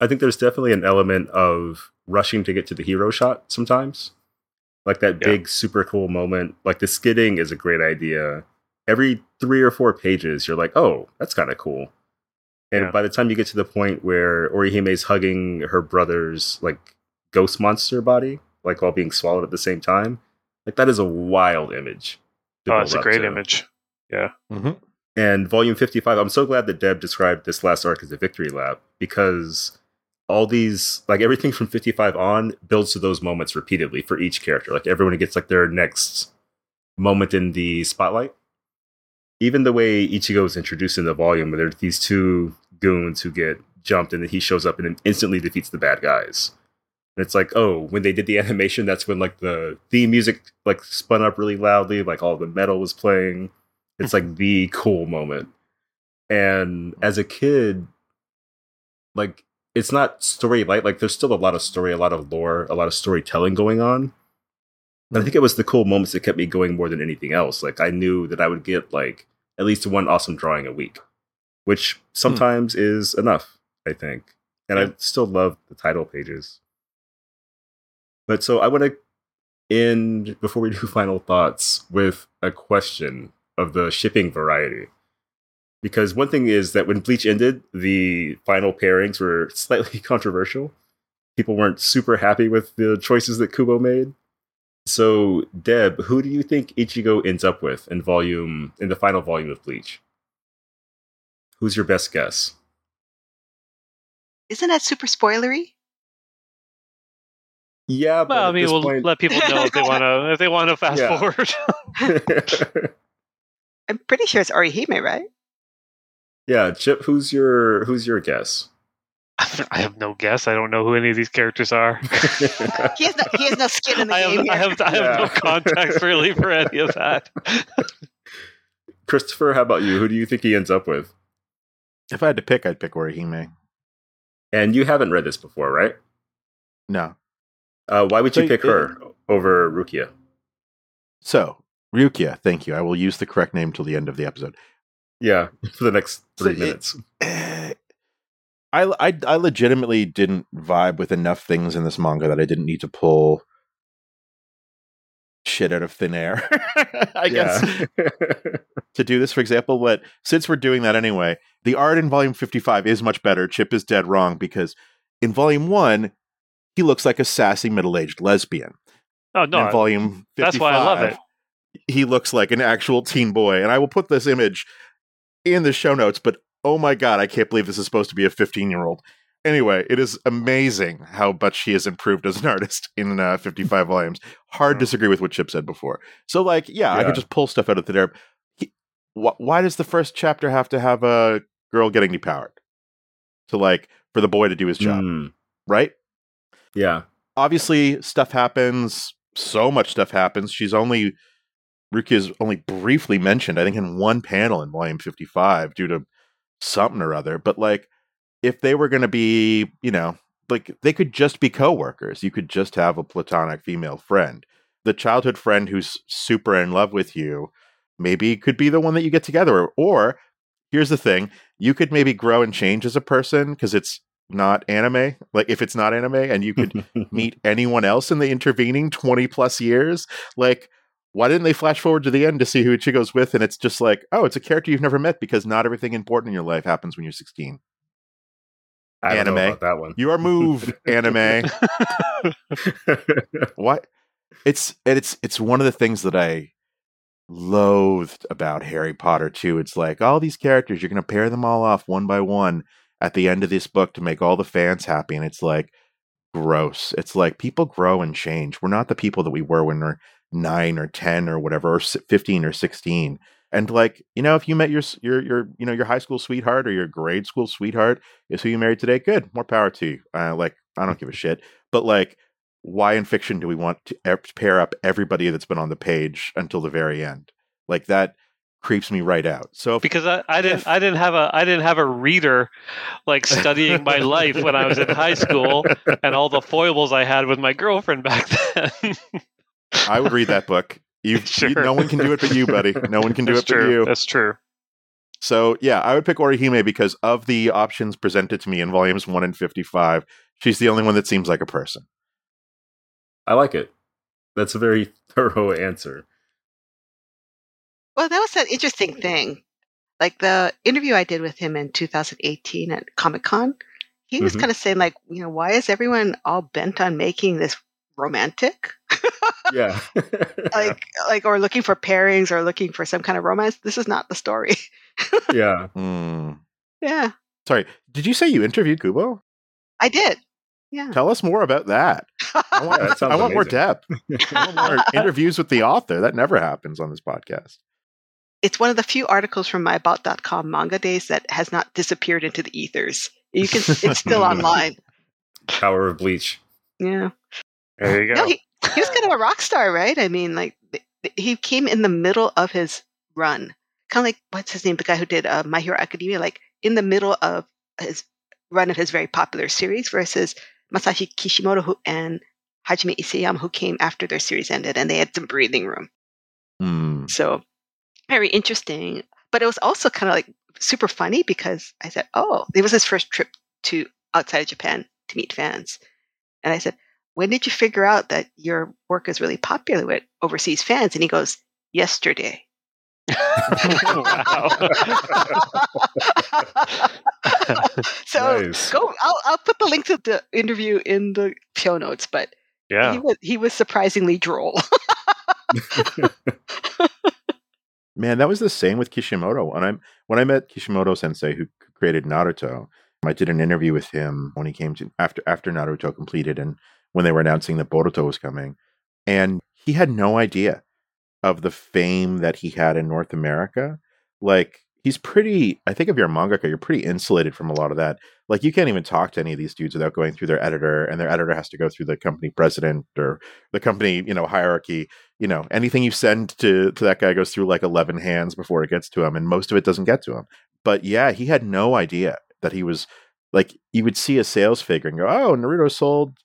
[SPEAKER 1] I think there's definitely an element of rushing to get to the hero shot sometimes. Like that
[SPEAKER 4] Yeah.
[SPEAKER 1] big, super cool moment. Like the skidding is a great idea. Every three or four pages, you're like, oh, that's kind of cool. And
[SPEAKER 4] Yeah.
[SPEAKER 1] by the time you get to the point where Orihime's hugging her brother's like ghost monster body, like while being swallowed at the same time, like that is a wild image. to
[SPEAKER 4] Oh, it's a great
[SPEAKER 1] to.
[SPEAKER 4] image.
[SPEAKER 2] Mhm.
[SPEAKER 1] And volume 55, I'm so glad that Deb described this last arc as a victory lap because all these, like everything from 55 on, builds to those moments repeatedly for each character. Like everyone gets like their next moment in the spotlight. Even the way Ichigo is introduced in the volume, where there's these two goons who get jumped and then he shows up and then instantly defeats the bad guys. And it's like, oh, when they did the <laughs> animation, that's when like the theme music like spun up really loudly, like all the metal was playing. It's like the cool moment. And as a kid, like it's not story light. Like there's still a lot of story, a lot of lore, a lot of storytelling going on. And I think it was the cool moments that kept me going more than anything else. Like I knew that I would get like at least one awesome drawing a week, which hmm. sometimes is enough, I think. And I still love the title pages. But so I want to end before we do <laughs> final thoughts with a question of the shipping variety. Because one thing is that when Bleach ended, the final pairings were <laughs> slightly controversial. People weren't super happy with the choices that Kubo made. So, Deb, who do you think Ichigo ends up with in volume in the final volume of Bleach? Who's your best guess?
[SPEAKER 3] Isn't that super spoilery?
[SPEAKER 1] Yeah, but
[SPEAKER 4] Well, I mean, we'll
[SPEAKER 1] point-
[SPEAKER 4] let people know if they want to if they want to <laughs> fast
[SPEAKER 1] Yeah.
[SPEAKER 4] forward. <laughs>
[SPEAKER 3] I'm pretty sure it's Orihime, right?
[SPEAKER 1] yeah, Chip, who's your who's your guess? <laughs>
[SPEAKER 4] I have no guess. I don't know who any of these characters are.
[SPEAKER 3] He has no, he has no skin in the
[SPEAKER 4] I
[SPEAKER 3] game
[SPEAKER 4] have. I have, I have no
[SPEAKER 1] Yeah.
[SPEAKER 4] context really for any of that.
[SPEAKER 1] Christopher, how about you? Who do you think he ends up with?
[SPEAKER 2] If I had to pick, I'd pick Orihime.
[SPEAKER 1] And you haven't read this before, right?
[SPEAKER 2] No.
[SPEAKER 1] Uh, why would you pick her over Rukia?
[SPEAKER 2] So, Rukia, thank you. I will use the correct name till the end of the episode.
[SPEAKER 1] Yeah, <laughs> for the next three
[SPEAKER 2] it-
[SPEAKER 1] minutes.
[SPEAKER 2] Eh, <sighs> I, I, I legitimately didn't vibe with enough things in this manga that I didn't need to pull shit out of thin air. <laughs> I guess <laughs> to do this, for example. But since we're doing that anyway, the art in volume 55 is much better. Chip is dead wrong because in volume one, he looks like a sassy middle aged lesbian.
[SPEAKER 4] Oh no,
[SPEAKER 2] in volume 55,
[SPEAKER 4] that's why I love it.
[SPEAKER 2] He looks like an actual teen boy. And I will put this image in the show notes, but oh my God, I can't believe this is supposed to be a 15 year old. Anyway, it is amazing how much he has improved as an <laughs> artist in uh, 55 volumes. Hard to
[SPEAKER 1] Mm.
[SPEAKER 2] disagree with what Chip said before. So, like, yeah, I could just pull stuff out of the air. He, wh- why does the first chapter have to have a girl getting depowered? To like, for the boy to do his job,
[SPEAKER 1] Mm,
[SPEAKER 2] right?
[SPEAKER 1] Yeah.
[SPEAKER 2] obviously stuff happens so much stuff happens. She's only Ruki is only briefly mentioned i think in one panel in volume 55 due to something or other. But like if they were going to be you know like they could just be co-workers. You could just have a platonic female friend. The childhood friend who's super in love with you maybe could be the one that you get together or here's the thing you could maybe grow and change as a person because it's not anime like if it's not anime and you could <laughs> meet anyone else in the intervening 20 plus years like why didn't they flash forward to the end to see who Ichigo's with? And it's just like oh it's a character you've never met because not everything important in your life happens when you're 16
[SPEAKER 1] I don't know
[SPEAKER 2] Anime.
[SPEAKER 1] about that one.
[SPEAKER 2] you are moved <laughs> anime. <laughs> What? It's and it's it's one of the things that i loathed about harry potter too. It's like all these characters you're going to pair them all off one by one at the end of this book to make all the fans happy and it's like gross. It's like people grow and change. We're not the people that we were when we're 9 or 10 or whatever or 15 or 16 and like you know if you met your your your you know your high school sweetheart or your grade school sweetheart is who you married today? Good more power to you. Uh, like i don't give a shit. But like why in fiction do we want to pair up everybody that's been on the page until the very end? Like that creeps me right out so if,
[SPEAKER 4] because I, I didn't
[SPEAKER 2] If-
[SPEAKER 4] I didn't have a I didn't have a reader like studying my <laughs> life when I was in high school and all the foibles I had with my girlfriend back <laughs> then.
[SPEAKER 2] i would read that book you, <laughs>
[SPEAKER 4] Sure.
[SPEAKER 2] no one can do it but you buddy no one can do
[SPEAKER 4] That's
[SPEAKER 2] it but you
[SPEAKER 4] That's true.
[SPEAKER 2] So yeah, I would pick Orihime because of the options presented to me in volumes one and fifty-five. She's the only one that seems like a person.
[SPEAKER 1] I like it. That's a very thorough answer.
[SPEAKER 3] Well, that was an interesting thing. Like the interview I did with him in 2018 at Comic Con, he was
[SPEAKER 1] Mhm.
[SPEAKER 3] kind of saying, like, you know, why is everyone all bent on making this romantic?
[SPEAKER 1] Yeah. <laughs>
[SPEAKER 3] like, <laughs> like, or looking for pairings or looking for some kind of romance. This is not the story.
[SPEAKER 1] yeah. <laughs>
[SPEAKER 2] Hmm.
[SPEAKER 3] yeah,
[SPEAKER 2] Sorry, did you say you interviewed Kubo?
[SPEAKER 3] I did. Yeah.
[SPEAKER 2] Tell us more about that. I want,
[SPEAKER 1] Yeah, that
[SPEAKER 2] I want more depth. I want more interviews with the author. That never happens on this podcast.
[SPEAKER 3] It's one of the few articles from my about.com manga days that has not disappeared into the ethers. You can it's <laughs> still online.
[SPEAKER 1] Power of Bleach.
[SPEAKER 3] Yeah.
[SPEAKER 4] There you go.
[SPEAKER 3] No, he, he was kind of a rock star, right? I mean, like th- th- he came in the middle of his run, kind of like what's his name, the guy who did uh, My Hero Academia, like in the middle of his run of his very popular series, versus Masashi Kishimoto who, and Hajime Isayama, who came after their series ended, and they had some breathing room.
[SPEAKER 2] Mm.
[SPEAKER 3] So very interesting. But it was also kind of like super funny because I said, "Oh, it was his first trip to outside of Japan to meet fans," and I said, "When did you figure out that your work is really popular with overseas fans?" And he goes, "Yesterday."
[SPEAKER 4] wow. <laughs> <laughs>
[SPEAKER 3] so
[SPEAKER 1] Nice.
[SPEAKER 3] go. I'll, I'll put the link to the interview in the show notes. But
[SPEAKER 4] Yeah.
[SPEAKER 3] he was he was surprisingly droll. <laughs>
[SPEAKER 2] Man, that was the same with Kishimoto. When I when I met Kishimoto Sensei, who created Naruto, I did an interview with him when he came to after after Naruto completed and when they were announcing that Boruto was coming, and he had no idea of the fame that he had in North America. Like he's pretty. I think if you're a mangaka, you're pretty insulated from a lot of that. Like you can't even talk to any of these dudes without going through their editor, and their editor has to go through the company president or the company, you know, hierarchy you know anything you send to to that guy goes through like 11 hands before it gets to him and most of it doesn't get to him but yeah he had no idea that he was like you would see a sales figure and go oh naruto sold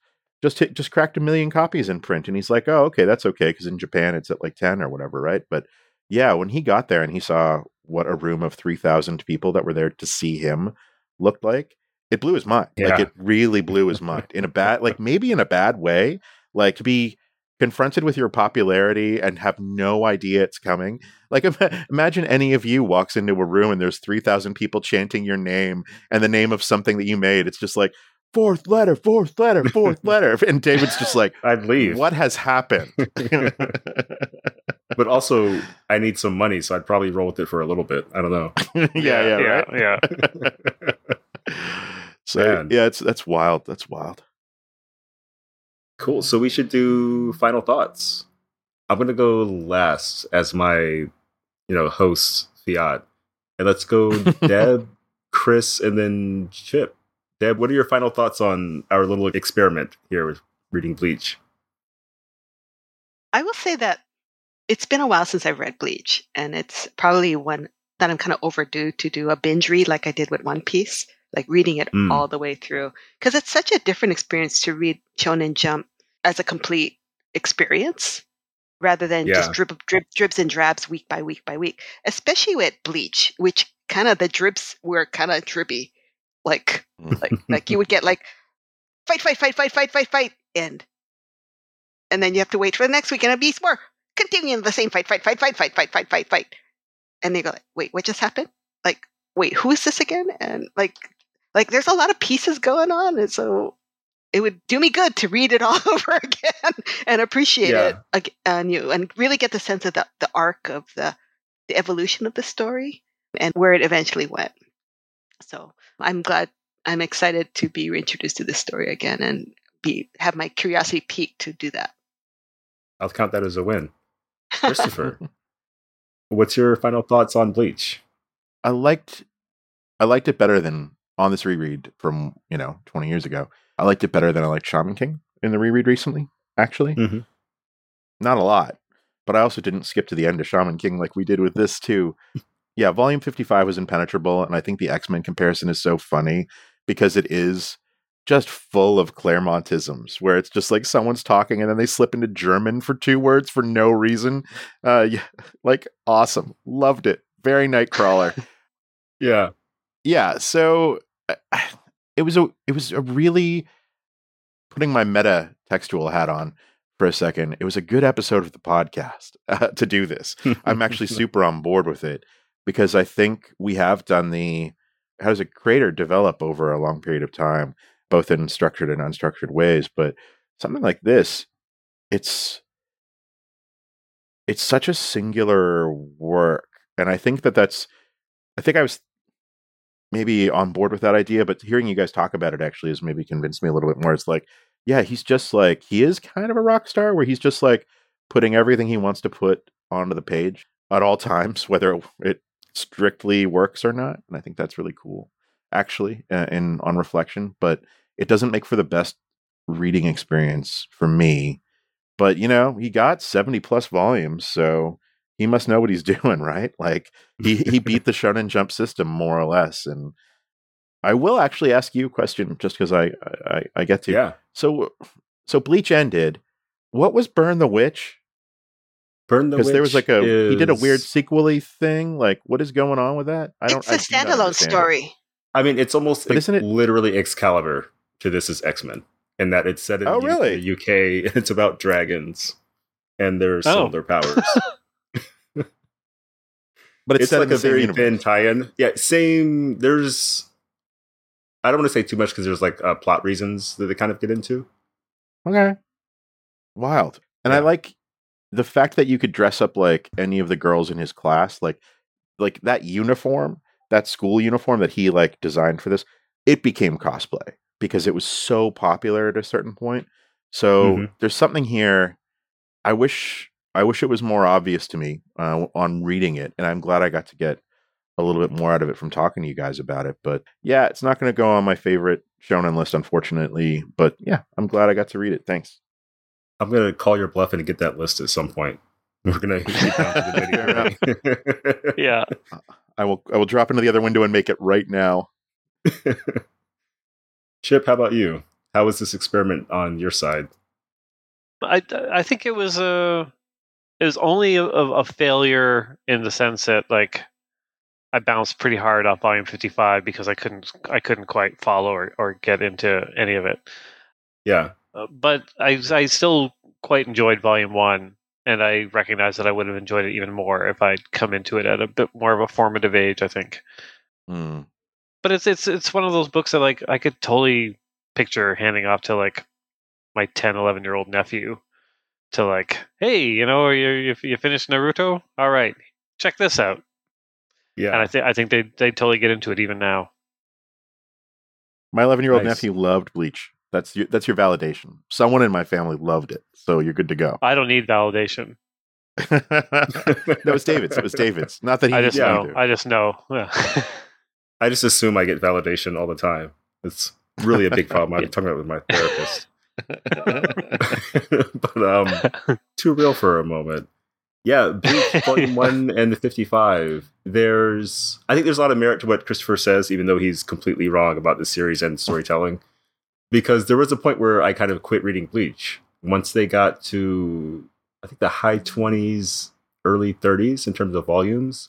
[SPEAKER 2] just hit, just cracked a million copies in print and he's like oh okay that's okay because in japan it's at like 10 or whatever right but yeah when he got there and he saw what a room of 3000 people that were there to see him looked like it blew his mind like it really blew his mind in a bad like <laughs> maybe in a bad way like to be confronted with your popularity and have no idea it's coming. Like ima- imagine any of you walks into a room and there's 3000 people chanting your name and the name of something that you made. It's just like fourth letter, fourth letter, fourth <laughs> letter and David's just like
[SPEAKER 1] I'd leave.
[SPEAKER 2] what has happened? <laughs>
[SPEAKER 1] But also, I need some money, so I'd probably roll with it for a little bit. I don't know. <laughs>
[SPEAKER 2] yeah, yeah,
[SPEAKER 4] yeah,
[SPEAKER 2] right.
[SPEAKER 4] yeah. <laughs>
[SPEAKER 2] so
[SPEAKER 1] Man.
[SPEAKER 2] yeah, it's that's wild. That's wild.
[SPEAKER 1] Cool. So we should do final thoughts. I'm gonna go last as my, you know, host Fiat, and let's go <laughs> Deb, Chris, and then Chip. Deb, what are your final thoughts on our little experiment here with reading Bleach?
[SPEAKER 3] I will say that it's been a while since I've read Bleach, and it's probably one that I'm kind of overdue to do a binge read like I did with One Piece, like reading it
[SPEAKER 1] Mm.
[SPEAKER 3] all the way through. Because it's such a different experience to read Shonen Jump as a complete experience rather than
[SPEAKER 1] Yeah.
[SPEAKER 3] just drip, drip, dribs and drabs week by week by week, especially with Bleach, which kind of the drips were kind of drippy. Like, like, <laughs> like you would get like fight, fight, fight, fight, fight, fight, fight, end. And then you have to wait for the next week and it'll be more continuing the same fight, fight, fight, fight, fight, fight, fight, fight, fight. And they go like, wait, what just happened? Like, wait, who is this again? And like, like there's a lot of pieces going on, and so it would do me good to read it <laughs> all over again and appreciate
[SPEAKER 1] Yeah.
[SPEAKER 3] it anew, and really get the sense of the the arc of the the evolution of the story and where it eventually went. So I'm glad, I'm excited to be reintroduced to this story again and be have my curiosity peaked to do that.
[SPEAKER 1] I'll count that as a win. Christopher, <laughs> what's your final thoughts on Bleach?
[SPEAKER 2] I liked I liked it better than on this reread from, you know, 20 years ago. I liked it better than I liked Shaman King in the reread recently, actually.
[SPEAKER 1] Mhm.
[SPEAKER 2] Not a lot, but I also didn't skip to the end of Shaman King like we did with this too. yeah, volume 55 was impenetrable and I think the X-Men comparison is so funny because it is just full of Claremontisms where it's just like someone's talking and then they slip into German for two words for no reason. Uh yeah, <laughs> like awesome. Loved it. Very Nightcrawler <laughs>
[SPEAKER 1] Yeah.
[SPEAKER 2] yeah so uh, <sighs> it was a it was a really putting my meta textual hat on for a second it was a good episode of the podcast <laughs> uh, to do this i'm actually super on board with it because i think we have done the how does a creator develop over a long period of time both in structured and unstructured ways but something like this it's it's such a singular work and i think that that's i think i was maybe on board with that idea, but hearing you guys talk about it actually has maybe convinced me a little bit more. It's like, yeah, he's just like he is kind of a rock star where he's just like putting everything he wants to put onto the page at all times, <laughs> whether it strictly works or not. And I think that's really cool, actually, uh, in on reflection. But it doesn't make for the best reading experience for me. But you know, he got 70 plus volumes, so he must know what he's <laughs> doing, right? Like he he beat the Shonen Jump system more or less. And I will actually ask you a question just because I, I I get to.
[SPEAKER 1] Yeah.
[SPEAKER 2] So so Bleach ended. What was Burn the Witch?
[SPEAKER 1] Burn the Witch.
[SPEAKER 2] Because there was like a he did a weird
[SPEAKER 1] is-
[SPEAKER 2] sequely thing. Like what is going on with that? I don't.
[SPEAKER 3] it's
[SPEAKER 2] I
[SPEAKER 3] a standalone
[SPEAKER 2] understand it.
[SPEAKER 3] story.
[SPEAKER 1] I mean, it's almost
[SPEAKER 2] But isn't it-
[SPEAKER 1] literally Excalibur to this is X Men, and that it's set in
[SPEAKER 2] Oh,
[SPEAKER 1] U-
[SPEAKER 2] really?
[SPEAKER 1] the UK. <laughs> It's about dragons and their
[SPEAKER 4] Oh.
[SPEAKER 1] similar powers. <laughs>
[SPEAKER 2] But it's,
[SPEAKER 1] it's
[SPEAKER 2] set
[SPEAKER 1] like
[SPEAKER 2] in
[SPEAKER 1] a
[SPEAKER 2] same
[SPEAKER 1] very
[SPEAKER 2] universe.
[SPEAKER 1] thin tie-in. Yeah, same. There's. I don't want to say too much because there's like uh, plot reasons that they kind of get into.
[SPEAKER 2] Okay. Wild. And I like the fact that you could dress up like any of the girls in his class, like like that uniform, that school uniform that he like designed for this, it became cosplay because it was so popular at a certain point. So
[SPEAKER 1] Mhm.
[SPEAKER 2] there's something here. I wish I wish it was more obvious to me uh, on reading it, and I'm glad I got to get a little bit more out of it from talking to you guys about it. But yeah, it's not going to go on my favorite shonen list, unfortunately. But yeah, I'm glad I got to read it. Thanks.
[SPEAKER 1] I'm gonna call your bluff and get that list at some point. <laughs> We're gonna get down to the <laughs> video. <laughs>
[SPEAKER 4] Yeah.
[SPEAKER 2] I will I will drop into the other window and make it right now.
[SPEAKER 1] Chip, how about you? How was this experiment on your side?
[SPEAKER 4] I I think it was a it was only a, a failure in the sense that like I bounced pretty hard off volume 55 because I couldn't I couldn't quite follow or, or get into any of it.
[SPEAKER 1] Yeah,
[SPEAKER 4] Uh, but I I still quite enjoyed volume 1 and I recognize that I would have enjoyed it even more if I'd come into it at a bit more of a formative age, I think.
[SPEAKER 2] Hmm.
[SPEAKER 4] But it's it's it's one of those books that like I could totally picture handing off to like my 10 11 year old nephew to like hey you know you you, you finished naruto all right check this out
[SPEAKER 1] Yeah, and
[SPEAKER 4] i think i think they they totally get into it even now
[SPEAKER 2] My 11 year old
[SPEAKER 1] Nice.
[SPEAKER 2] nephew loved Bleach. That's your, that's your validation. Someone in my family loved it, so you're good to go.
[SPEAKER 4] i don't need validation <laughs> <laughs>
[SPEAKER 2] it was David's. It was David's. Not that he
[SPEAKER 4] i just know i just know Yeah. <laughs>
[SPEAKER 1] I just assume I get validation all the time. It's really a big problem. I'm <laughs> talking about with my therapist. <laughs> but um, too real for a moment. Yeah, Bleach <laughs> Volume One and the Fifty-Five. There's, I think there's a lot of merit to what Christopher says, even though he's completely wrong about the series and storytelling. Because there was a point where I kind of quit reading Bleach once they got to, I think the high twenties, early thirties in terms of volumes.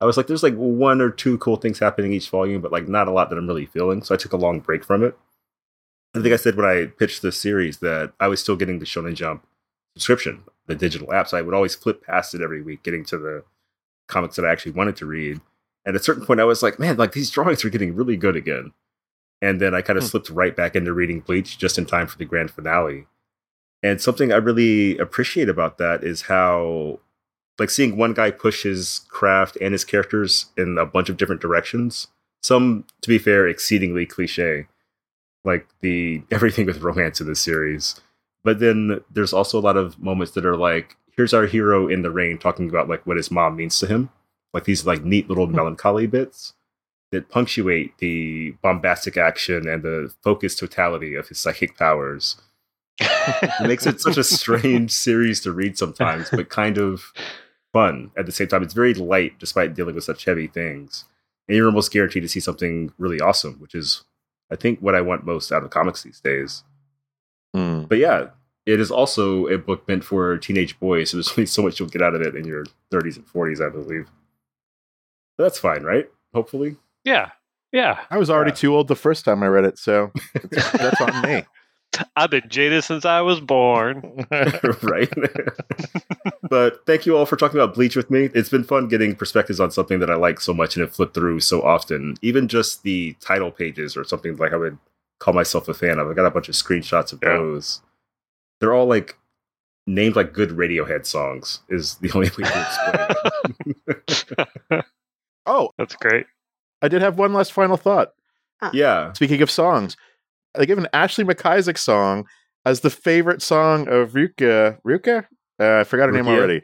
[SPEAKER 1] I was like, there's like one or two cool things happening each volume, but like not a lot that I'm really feeling. So I took a long break from it. I think I said when I pitched this series that I was still getting the Shonen Jump subscription, the digital app. So I would always flip past it every week, getting to the comics that I actually wanted to read. And at a certain point, I was like, man, like these drawings are getting really good again. And then I kind of
[SPEAKER 2] Hmm.
[SPEAKER 1] slipped right back into reading Bleach just in time for the grand finale. And something I really appreciate about that is how, like, seeing one guy push his craft and his characters in a bunch of different directions. Some, to be fair, exceedingly cliche, like the <laughs> everything with romance in this series. But then there's also a lot of moments that are like, here's our hero in the rain talking about like what his mom means to him, like these like neat little hmm. melancholy bits that punctuate the bombastic action and the focused totality of his psychic powers. <laughs> It makes it such a strange series to read sometimes, but kind of fun at the same time. It's very light despite dealing with such heavy things. And you're almost guaranteed to see something really awesome, which is, I think, what I want most out of comics these days.
[SPEAKER 2] Hmm.
[SPEAKER 1] But yeah, it is also a book meant for teenage boys, so there's <laughs> only so much you'll get out of it in your 30s and 40s, I believe. But that's fine, right? Hopefully.
[SPEAKER 4] yeah yeah
[SPEAKER 2] I was already
[SPEAKER 1] Yeah.
[SPEAKER 2] too old the first time I read it, so <laughs> that's on me. <laughs>
[SPEAKER 4] i've been jaded since i was born <laughs>
[SPEAKER 1] right? <laughs> but thank you all for talking about Bleach with me. It's been fun getting perspectives on something that I like so much and have flipped through so often. Even just the title pages or something like I would call myself a fan of. I got a bunch of screenshots of
[SPEAKER 4] Yeah.
[SPEAKER 1] those. They're all like named like good Radiohead songs, is the only way to explain it.
[SPEAKER 2] oh,
[SPEAKER 4] that's great
[SPEAKER 2] I did have one last final thought. Uh.
[SPEAKER 1] yeah.
[SPEAKER 2] Speaking of songs, they give an Ashley MacIsaac song as the favorite song of Rukia. Rukia? Uh, I forgot her name already.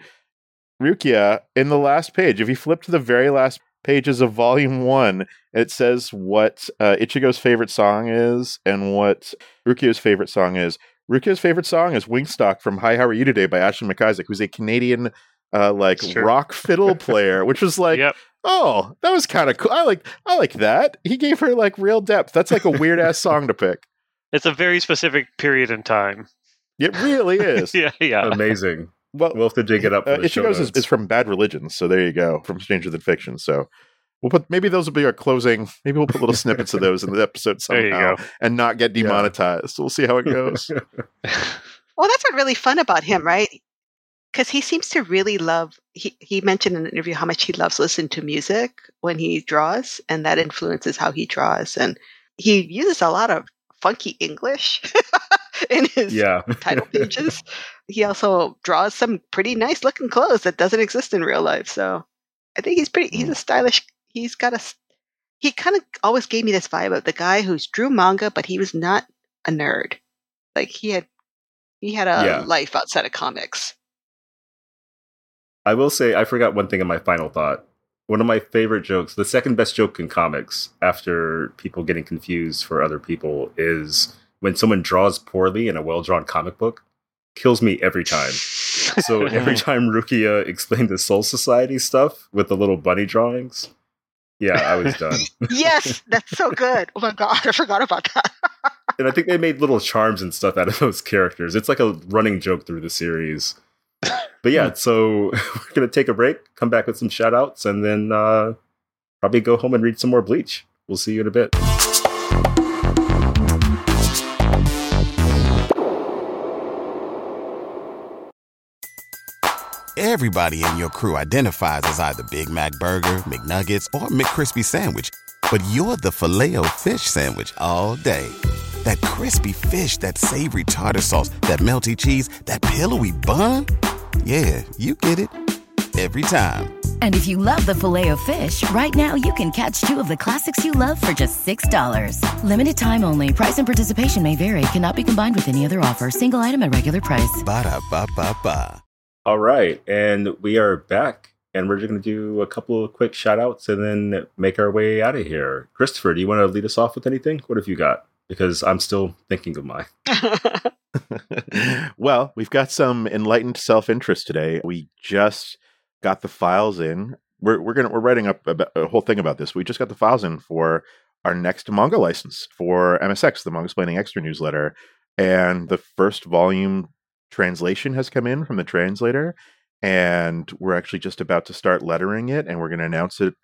[SPEAKER 2] Rukia in the last page. If you flip to the very last pages of volume one. It says what uh, Ichigo's favorite song is and what Rukio's favorite song is. Rukio's favorite song is Wingstock from Hi, How Are You Today by Ashley MacIsaac, who's a Canadian uh, like rock fiddle <laughs> player, which was like,
[SPEAKER 4] yep.
[SPEAKER 2] oh, that was kind of cool. I like I like that. He gave her like real depth. That's like a weird ass <laughs> song to pick.
[SPEAKER 4] It's a very specific period in time.
[SPEAKER 2] It really is. <laughs>
[SPEAKER 4] yeah, yeah.
[SPEAKER 1] Amazing.
[SPEAKER 2] Well,
[SPEAKER 1] We'll have to dig it up. For
[SPEAKER 2] uh,
[SPEAKER 1] the
[SPEAKER 2] Ichigo's is, is from Bad Religion, so there you go, from Stranger Than Fiction. So we'll put maybe those will be our closing. Maybe we'll put little snippets of those in the episode
[SPEAKER 4] There you
[SPEAKER 2] somehow,
[SPEAKER 4] go.
[SPEAKER 2] and not get
[SPEAKER 1] Yeah.
[SPEAKER 2] demonetized. We'll see how it goes.
[SPEAKER 3] Well, that's what's really fun about him, right? Because he seems to really love. He he mentioned in an interview how much he loves listening to music when he draws, and that influences how he draws. And he uses a lot of funky English <laughs> in his
[SPEAKER 1] yeah.
[SPEAKER 3] title pages. <laughs> he also draws some pretty nice looking clothes that doesn't exist in real life. So I think he's pretty. He's hmm. a stylish. he's got a He kind of always gave me this vibe of the guy who's drew manga, but he was not a nerd. Like he had, he had a
[SPEAKER 1] Yeah.
[SPEAKER 3] life outside of comics.
[SPEAKER 1] I will say I forgot one thing in my final thought. One of my favorite jokes, the second best joke in comics after people getting confused for other people is when someone draws poorly in a well-drawn comic book. Kills me every time. So <laughs> every time Rukia explained the Soul Society stuff with the little bunny drawings, yeah, I was done. <laughs>
[SPEAKER 3] yes, that's so good. Oh my god, I forgot about that. <laughs>
[SPEAKER 1] and I think they made little charms and stuff out of those characters. It's like a running joke through the series. But yeah, so <laughs> we're gonna take a break, come back with some shout outs, and then uh, probably go home and read some more Bleach. We'll see you in a bit.
[SPEAKER 5] Everybody in your crew identifies as either Big Mac Burger, McNuggets, or McCrispy Sandwich. But you're the filet fish Sandwich all day. That crispy fish, that savory tartar sauce, that melty cheese, that pillowy bun. Yeah, you get it. Every time.
[SPEAKER 6] And if you love the filet of fish, right now you can catch two of the classics you love for just $6. Limited time only. Price and participation may vary. Cannot be combined with any other offer. Single item at regular price.
[SPEAKER 5] Ba-da-ba-ba-ba.
[SPEAKER 1] All right, and we are back, and we're just gonna do a couple of quick shout outs and then make our way out of here. Christopher, do you want to lead us off with anything? What have you got? Because I'm still thinking of mine. <laughs> <laughs>
[SPEAKER 2] well, we've got some enlightened self interest today. We just got the files in. We're we're gonna we're writing up a, a whole thing about this. We just got the files in for our next manga license for MSX, the Mangasplaining Extra newsletter, and the first volume translation has come in from the translator, and we're actually just about to start lettering it, and we're going to announce it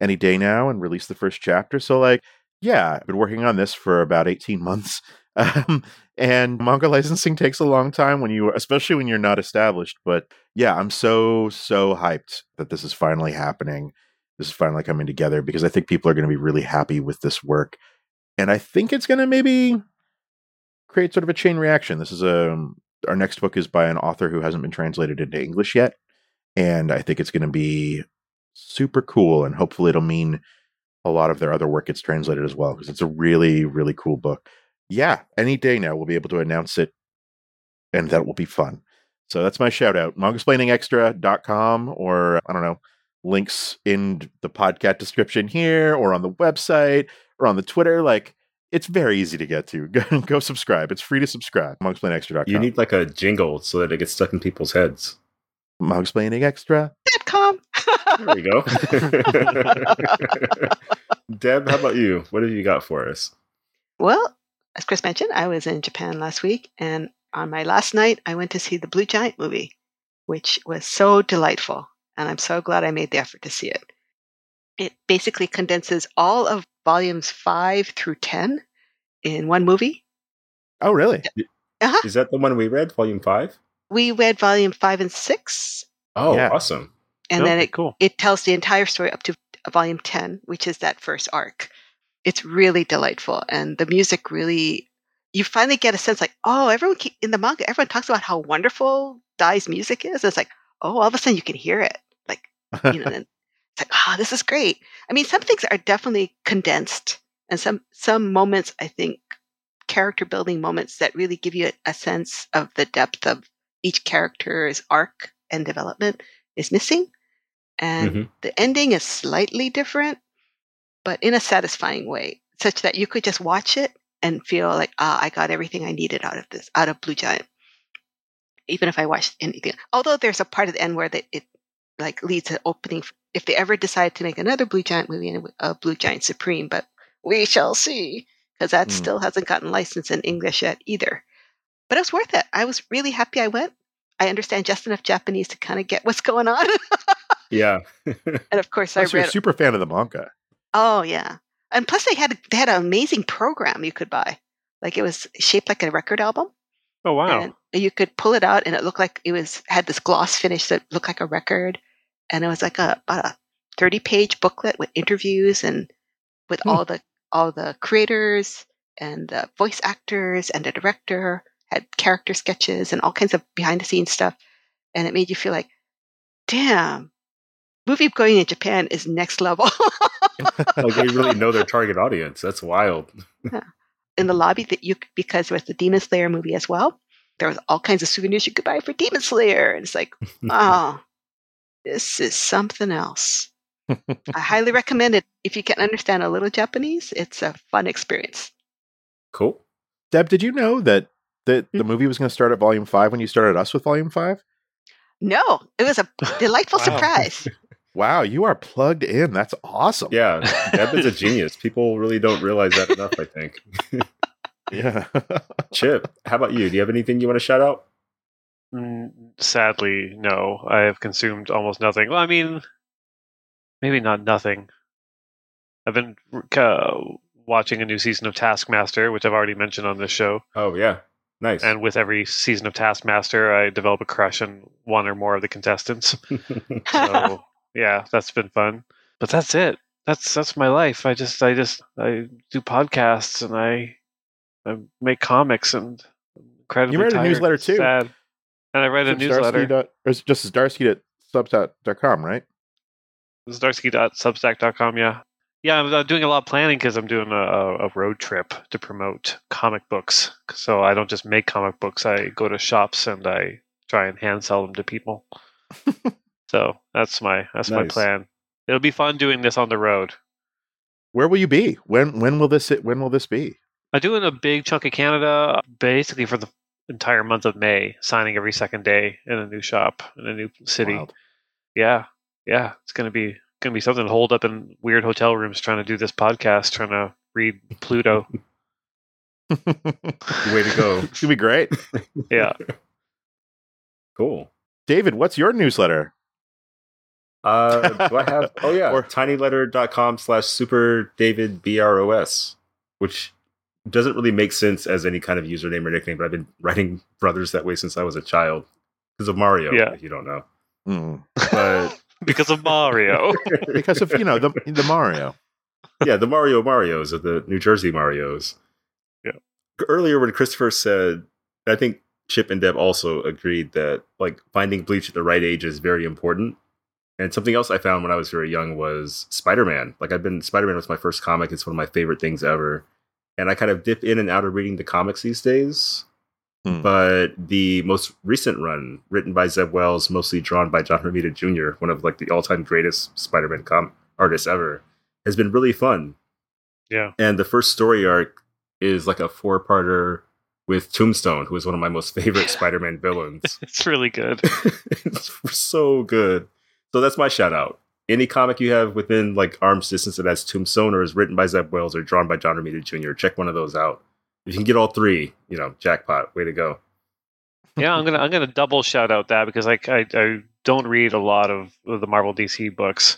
[SPEAKER 2] any day now and release the first chapter. So, like, yeah, I've been working on this for about eighteen months. <laughs> Um, and manga licensing takes a long time when you especially when you're not established but yeah i'm so so hyped that this is finally happening. This is finally coming together because i think people are going to be really happy with this work. And i think it's going to maybe create sort of a chain reaction. This is a our next book is by an author who hasn't been translated into english yet and i think it's going to be super cool and hopefully it'll mean a lot of their other work gets translated as well because it's a really really cool book yeah, any day now we'll be able to announce it, and that will be fun. So that's my shout out. MangaSplainingExtra.com or I don't know, links in the podcast description here or on the website or on the Twitter. Like it's very easy to get to. <laughs> Go, go subscribe. It's free to subscribe. MangaSplainingExtra.com.
[SPEAKER 1] You need like a jingle so that it gets stuck in people's heads.
[SPEAKER 2] MangaSplainingExtra.
[SPEAKER 3] Dot com.
[SPEAKER 1] There you go. <laughs> <laughs> Deb, how about you? What have you got for us?
[SPEAKER 3] well, as Chris mentioned, I was in Japan last week, and on my last night, I went to see the Blue Giant movie, which was so delightful, and I'm so glad I made the effort to see it. It basically condenses all of volumes five through ten in one movie.
[SPEAKER 2] Oh, really?
[SPEAKER 3] Uh-huh.
[SPEAKER 1] Is that the one we read, Volume Five?
[SPEAKER 3] We read volume five and six,
[SPEAKER 1] Oh,
[SPEAKER 2] Yeah.
[SPEAKER 1] awesome!
[SPEAKER 3] and
[SPEAKER 4] Oh,
[SPEAKER 3] then it
[SPEAKER 4] cool.
[SPEAKER 3] it tells the entire story up to volume 10 which is that first arc it's really delightful and the music really you finally get a sense like oh everyone keep, in the manga everyone talks about how wonderful dai's music is it's like oh all of a sudden you can hear it like you know <laughs> and it's like ah this is great i mean some things are definitely condensed and some some moments i think character building moments that really give you a, a sense of the depth of each character's arc and development is missing and
[SPEAKER 1] Mhm.
[SPEAKER 3] the ending is slightly different, but in a satisfying way, such that you could just watch it and feel like, ah, I got everything I needed out of this, out of Blue Giant. Even if I watched anything, although there's a part at the end where the, it like leads to opening if they ever decide to make another Blue Giant movie and a Blue Giant Supreme, but we shall see because that
[SPEAKER 2] Hmm.
[SPEAKER 3] still hasn't gotten licensed in English yet either. But it was worth it. I was really happy I went. I understand just enough Japanese to kind of get what's going on.
[SPEAKER 1] Yeah. <laughs>
[SPEAKER 3] and of course, <laughs> I
[SPEAKER 2] Plus, you're a super fan of the manga.
[SPEAKER 3] Oh yeah, and plus they had they had an amazing program you could buy. Like it was shaped like a record album,
[SPEAKER 4] Oh wow.
[SPEAKER 3] and you could pull it out, and it looked like it was had this gloss finish that looked like a record, and it was like a about a thirty page booklet with interviews and with
[SPEAKER 2] Hmm.
[SPEAKER 3] all the all the creators and the voice actors and the director had character sketches and all kinds of behind the scenes stuff, and it made you feel like, damn, movie going in Japan is next level. <laughs> <laughs>
[SPEAKER 1] like they really know their target audience. That's wild.
[SPEAKER 3] in the lobby that you because there was the Demon Slayer movie as well. There was all kinds of souvenirs you could buy for Demon Slayer, and it's like, <laughs> oh, this is something else. I highly recommend it if you can understand a little Japanese. It's a fun experience.
[SPEAKER 1] Cool.
[SPEAKER 2] Deb, did you know that that the mm-hmm. movie was going to start at Volume Five when you started us with Volume Five?
[SPEAKER 3] No, it was a <laughs> delightful
[SPEAKER 4] Wow.
[SPEAKER 3] surprise.
[SPEAKER 2] Wow, you are plugged in. That's awesome.
[SPEAKER 1] Yeah. <laughs> Deb is a genius. People really don't realize that enough, I think.
[SPEAKER 2] yeah. <laughs>
[SPEAKER 1] Chip, how about you? Do you have anything you want to shout out?
[SPEAKER 4] Mm, Sadly, no. I have consumed almost nothing. Well, I mean, maybe not nothing. I've been uh, watching a new season of Taskmaster, which I've already mentioned on this show.
[SPEAKER 1] Oh, yeah. Nice.
[SPEAKER 4] And with every season of Taskmaster, I develop a crush on one or more of the contestants. <laughs> So yeah, that's been fun. But that's it. That's that's my life. I just I just I do podcasts and I I make comics and I'm incredibly
[SPEAKER 2] You wread a newsletter, too.
[SPEAKER 4] Sad. And I write a newsletter.
[SPEAKER 2] Dot, or is it just Zdarsky at substack.com, right?
[SPEAKER 4] Zdarsky.substack.com. Yeah, yeah. I'm doing a lot of planning because I'm doing a a road trip to promote comic books. So I don't just make comic books. I go to shops and I try and hand sell them to people. <laughs> so that's my that's my plan. It'll be fun doing this on the road.
[SPEAKER 2] Where will you be? When when will this when will this be?
[SPEAKER 4] I'm doing a big chunk of Canada basically for the entire month of May, signing every second day in a new shop in a new city.
[SPEAKER 2] Wild.
[SPEAKER 4] Yeah, yeah, it's gonna be gonna be something to hold up in weird hotel rooms trying to do this podcast, trying to read Pluto. <laughs> <laughs>
[SPEAKER 1] Way to go.
[SPEAKER 2] It's gonna be great.
[SPEAKER 4] Yeah, <laughs>
[SPEAKER 1] Cool.
[SPEAKER 2] David, what's your newsletter?
[SPEAKER 1] Uh, <laughs> do I have? Oh yeah,
[SPEAKER 2] Or-
[SPEAKER 1] tinyletter.com slash super David Bros, which doesn't really make sense as any kind of username or nickname. But I've been writing brothers that way since I was a child because of Mario.
[SPEAKER 4] Yeah.
[SPEAKER 1] if you don't know,
[SPEAKER 2] Mm.
[SPEAKER 1] but <laughs>
[SPEAKER 4] because of Mario. <laughs>
[SPEAKER 2] Because of you know the the Mario.
[SPEAKER 1] yeah, the Mario Mario's of the New Jersey Mario's.
[SPEAKER 4] Yeah.
[SPEAKER 1] Earlier, when Christopher said, I think Chip and Deb also agreed that like finding Bleach at the right age is very important. And something else I found when I was very young was Spider Man. Like I've been Spider Man was my first comic. It's one of my favorite things ever. And I kind of dip in and out of reading the comics these days.
[SPEAKER 2] Hmm.
[SPEAKER 1] But the most recent run, written by Zeb Wells, mostly drawn by John Romita Jr., one of like the all time greatest Spider Man com- artists ever, has been really fun.
[SPEAKER 4] Yeah.
[SPEAKER 1] And the first story arc is like a four parter with Tombstone, who is one of my most favorite Spider Man villains. <laughs>
[SPEAKER 4] it's really good. <laughs>
[SPEAKER 1] it's so good. So that's my shout out. Any comic you have within like arm's distance that has Tombstone or is written by Zeb Wells or drawn by John Romita Jr., check one of those out. If you can get all three, you know, jackpot. Way to go.
[SPEAKER 4] yeah, I'm gonna I'm gonna double shout out that because like I I don't read a lot of, the Marvel DC books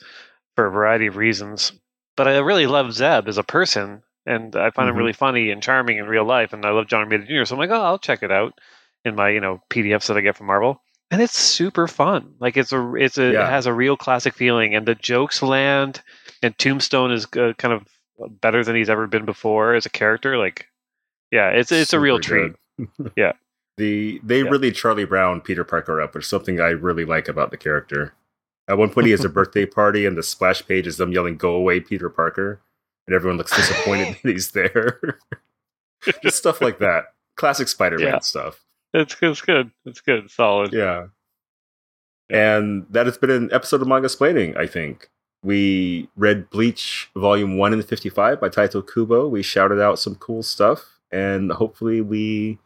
[SPEAKER 4] for a variety of reasons, but I really love Zeb as a person, and I find him
[SPEAKER 1] Mhm.
[SPEAKER 4] really funny and charming in real life, and I love John Romita Jr. So I'm like, oh, I'll check it out in my you know PDFs that I get from Marvel, and it's super fun. Like it's a it's a
[SPEAKER 1] Yeah.
[SPEAKER 4] it has a real classic feeling, and the jokes land, and Tombstone is uh, kind of better than he's ever been before as a character. Like, yeah, it's it's a real treat. <laughs> Yeah.
[SPEAKER 1] The they
[SPEAKER 4] Yeah.
[SPEAKER 1] really Charlie Brown Peter Parker up, which is something I really like about the character. At one point he has a <laughs> birthday party and the splash page is them yelling, Go away, Peter Parker. And everyone looks disappointed <laughs> that he's there. Just stuff like that. Classic Spider-Man
[SPEAKER 4] Yeah.
[SPEAKER 1] stuff.
[SPEAKER 4] It's it's good. It's good. Solid.
[SPEAKER 1] Yeah. And that has been an episode of Mangasplaining, I think. We read Bleach Volume 1 in 55 by Tite Kubo. We shouted out some cool stuff, and hopefully we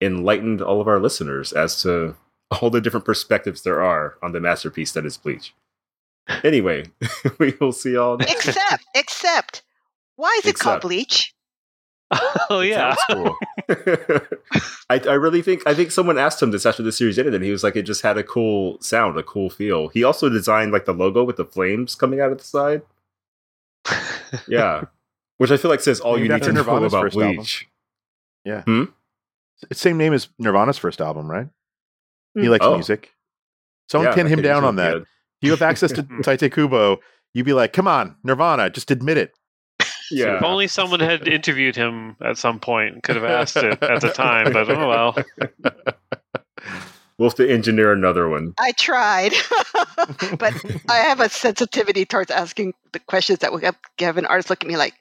[SPEAKER 1] enlightened all of our listeners as to all the different perspectives there are on the masterpiece that is Bleach. Anyway, <laughs> we will see y'all next
[SPEAKER 3] Except, except, why is it called Bleach? <laughs>
[SPEAKER 4] oh yeah.
[SPEAKER 1] sounds cool. <laughs> I, I really think I think someone asked him this after the series ended, and he was like, it just had a cool sound, a cool feel. He also designed like the logo with the flames coming out of the side. <laughs> Yeah, which I feel like says all
[SPEAKER 2] Named
[SPEAKER 1] you need
[SPEAKER 2] after
[SPEAKER 1] to know about
[SPEAKER 2] first album.
[SPEAKER 1] Bleach.
[SPEAKER 2] It's same name as Nirvana's first album, right? He
[SPEAKER 3] Hmm.
[SPEAKER 2] likes
[SPEAKER 1] Oh.
[SPEAKER 2] music. Someone
[SPEAKER 1] Yeah,
[SPEAKER 2] pin
[SPEAKER 1] I
[SPEAKER 2] him down on that.
[SPEAKER 1] get-
[SPEAKER 2] You have access to Tite Kubo. You'd be like, come on, Nirvana, just admit it.
[SPEAKER 1] Yeah,
[SPEAKER 4] If only someone had <laughs> interviewed him at some point, point, could have asked it at the time. But oh well.
[SPEAKER 1] we'll have to engineer another one.
[SPEAKER 3] I tried, <laughs> but I have a sensitivity towards asking the questions that would have, have an artist look at me like,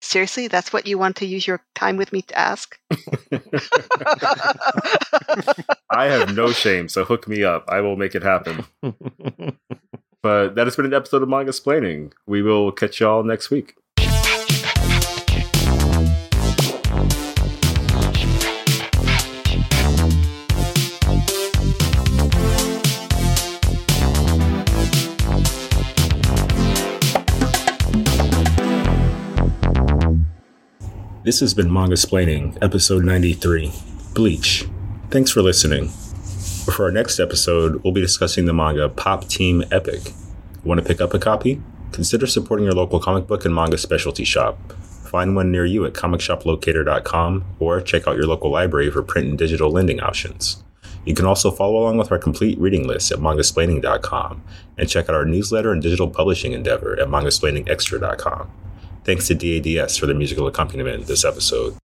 [SPEAKER 3] seriously, that's what you want to use your time with me to ask? <laughs>
[SPEAKER 1] I have no shame, so hook me up. I will make it happen. But that has been an episode of Mangasplaining. We will catch y'all next week. This has been Mangasplaining, episode 93 Bleach. Thanks for listening. For our next episode, we'll be discussing the manga Pop Team Epic. Want to pick up a copy? Consider supporting your local comic book and manga specialty shop. Find one near you at comicshoplocator.com or check out your local library for print and digital lending options. You can also follow along with our complete reading list at mangasplaining.com and check out our newsletter and digital publishing endeavor at mangasplainingextra.com. Thanks to DADS for the musical accompaniment this episode.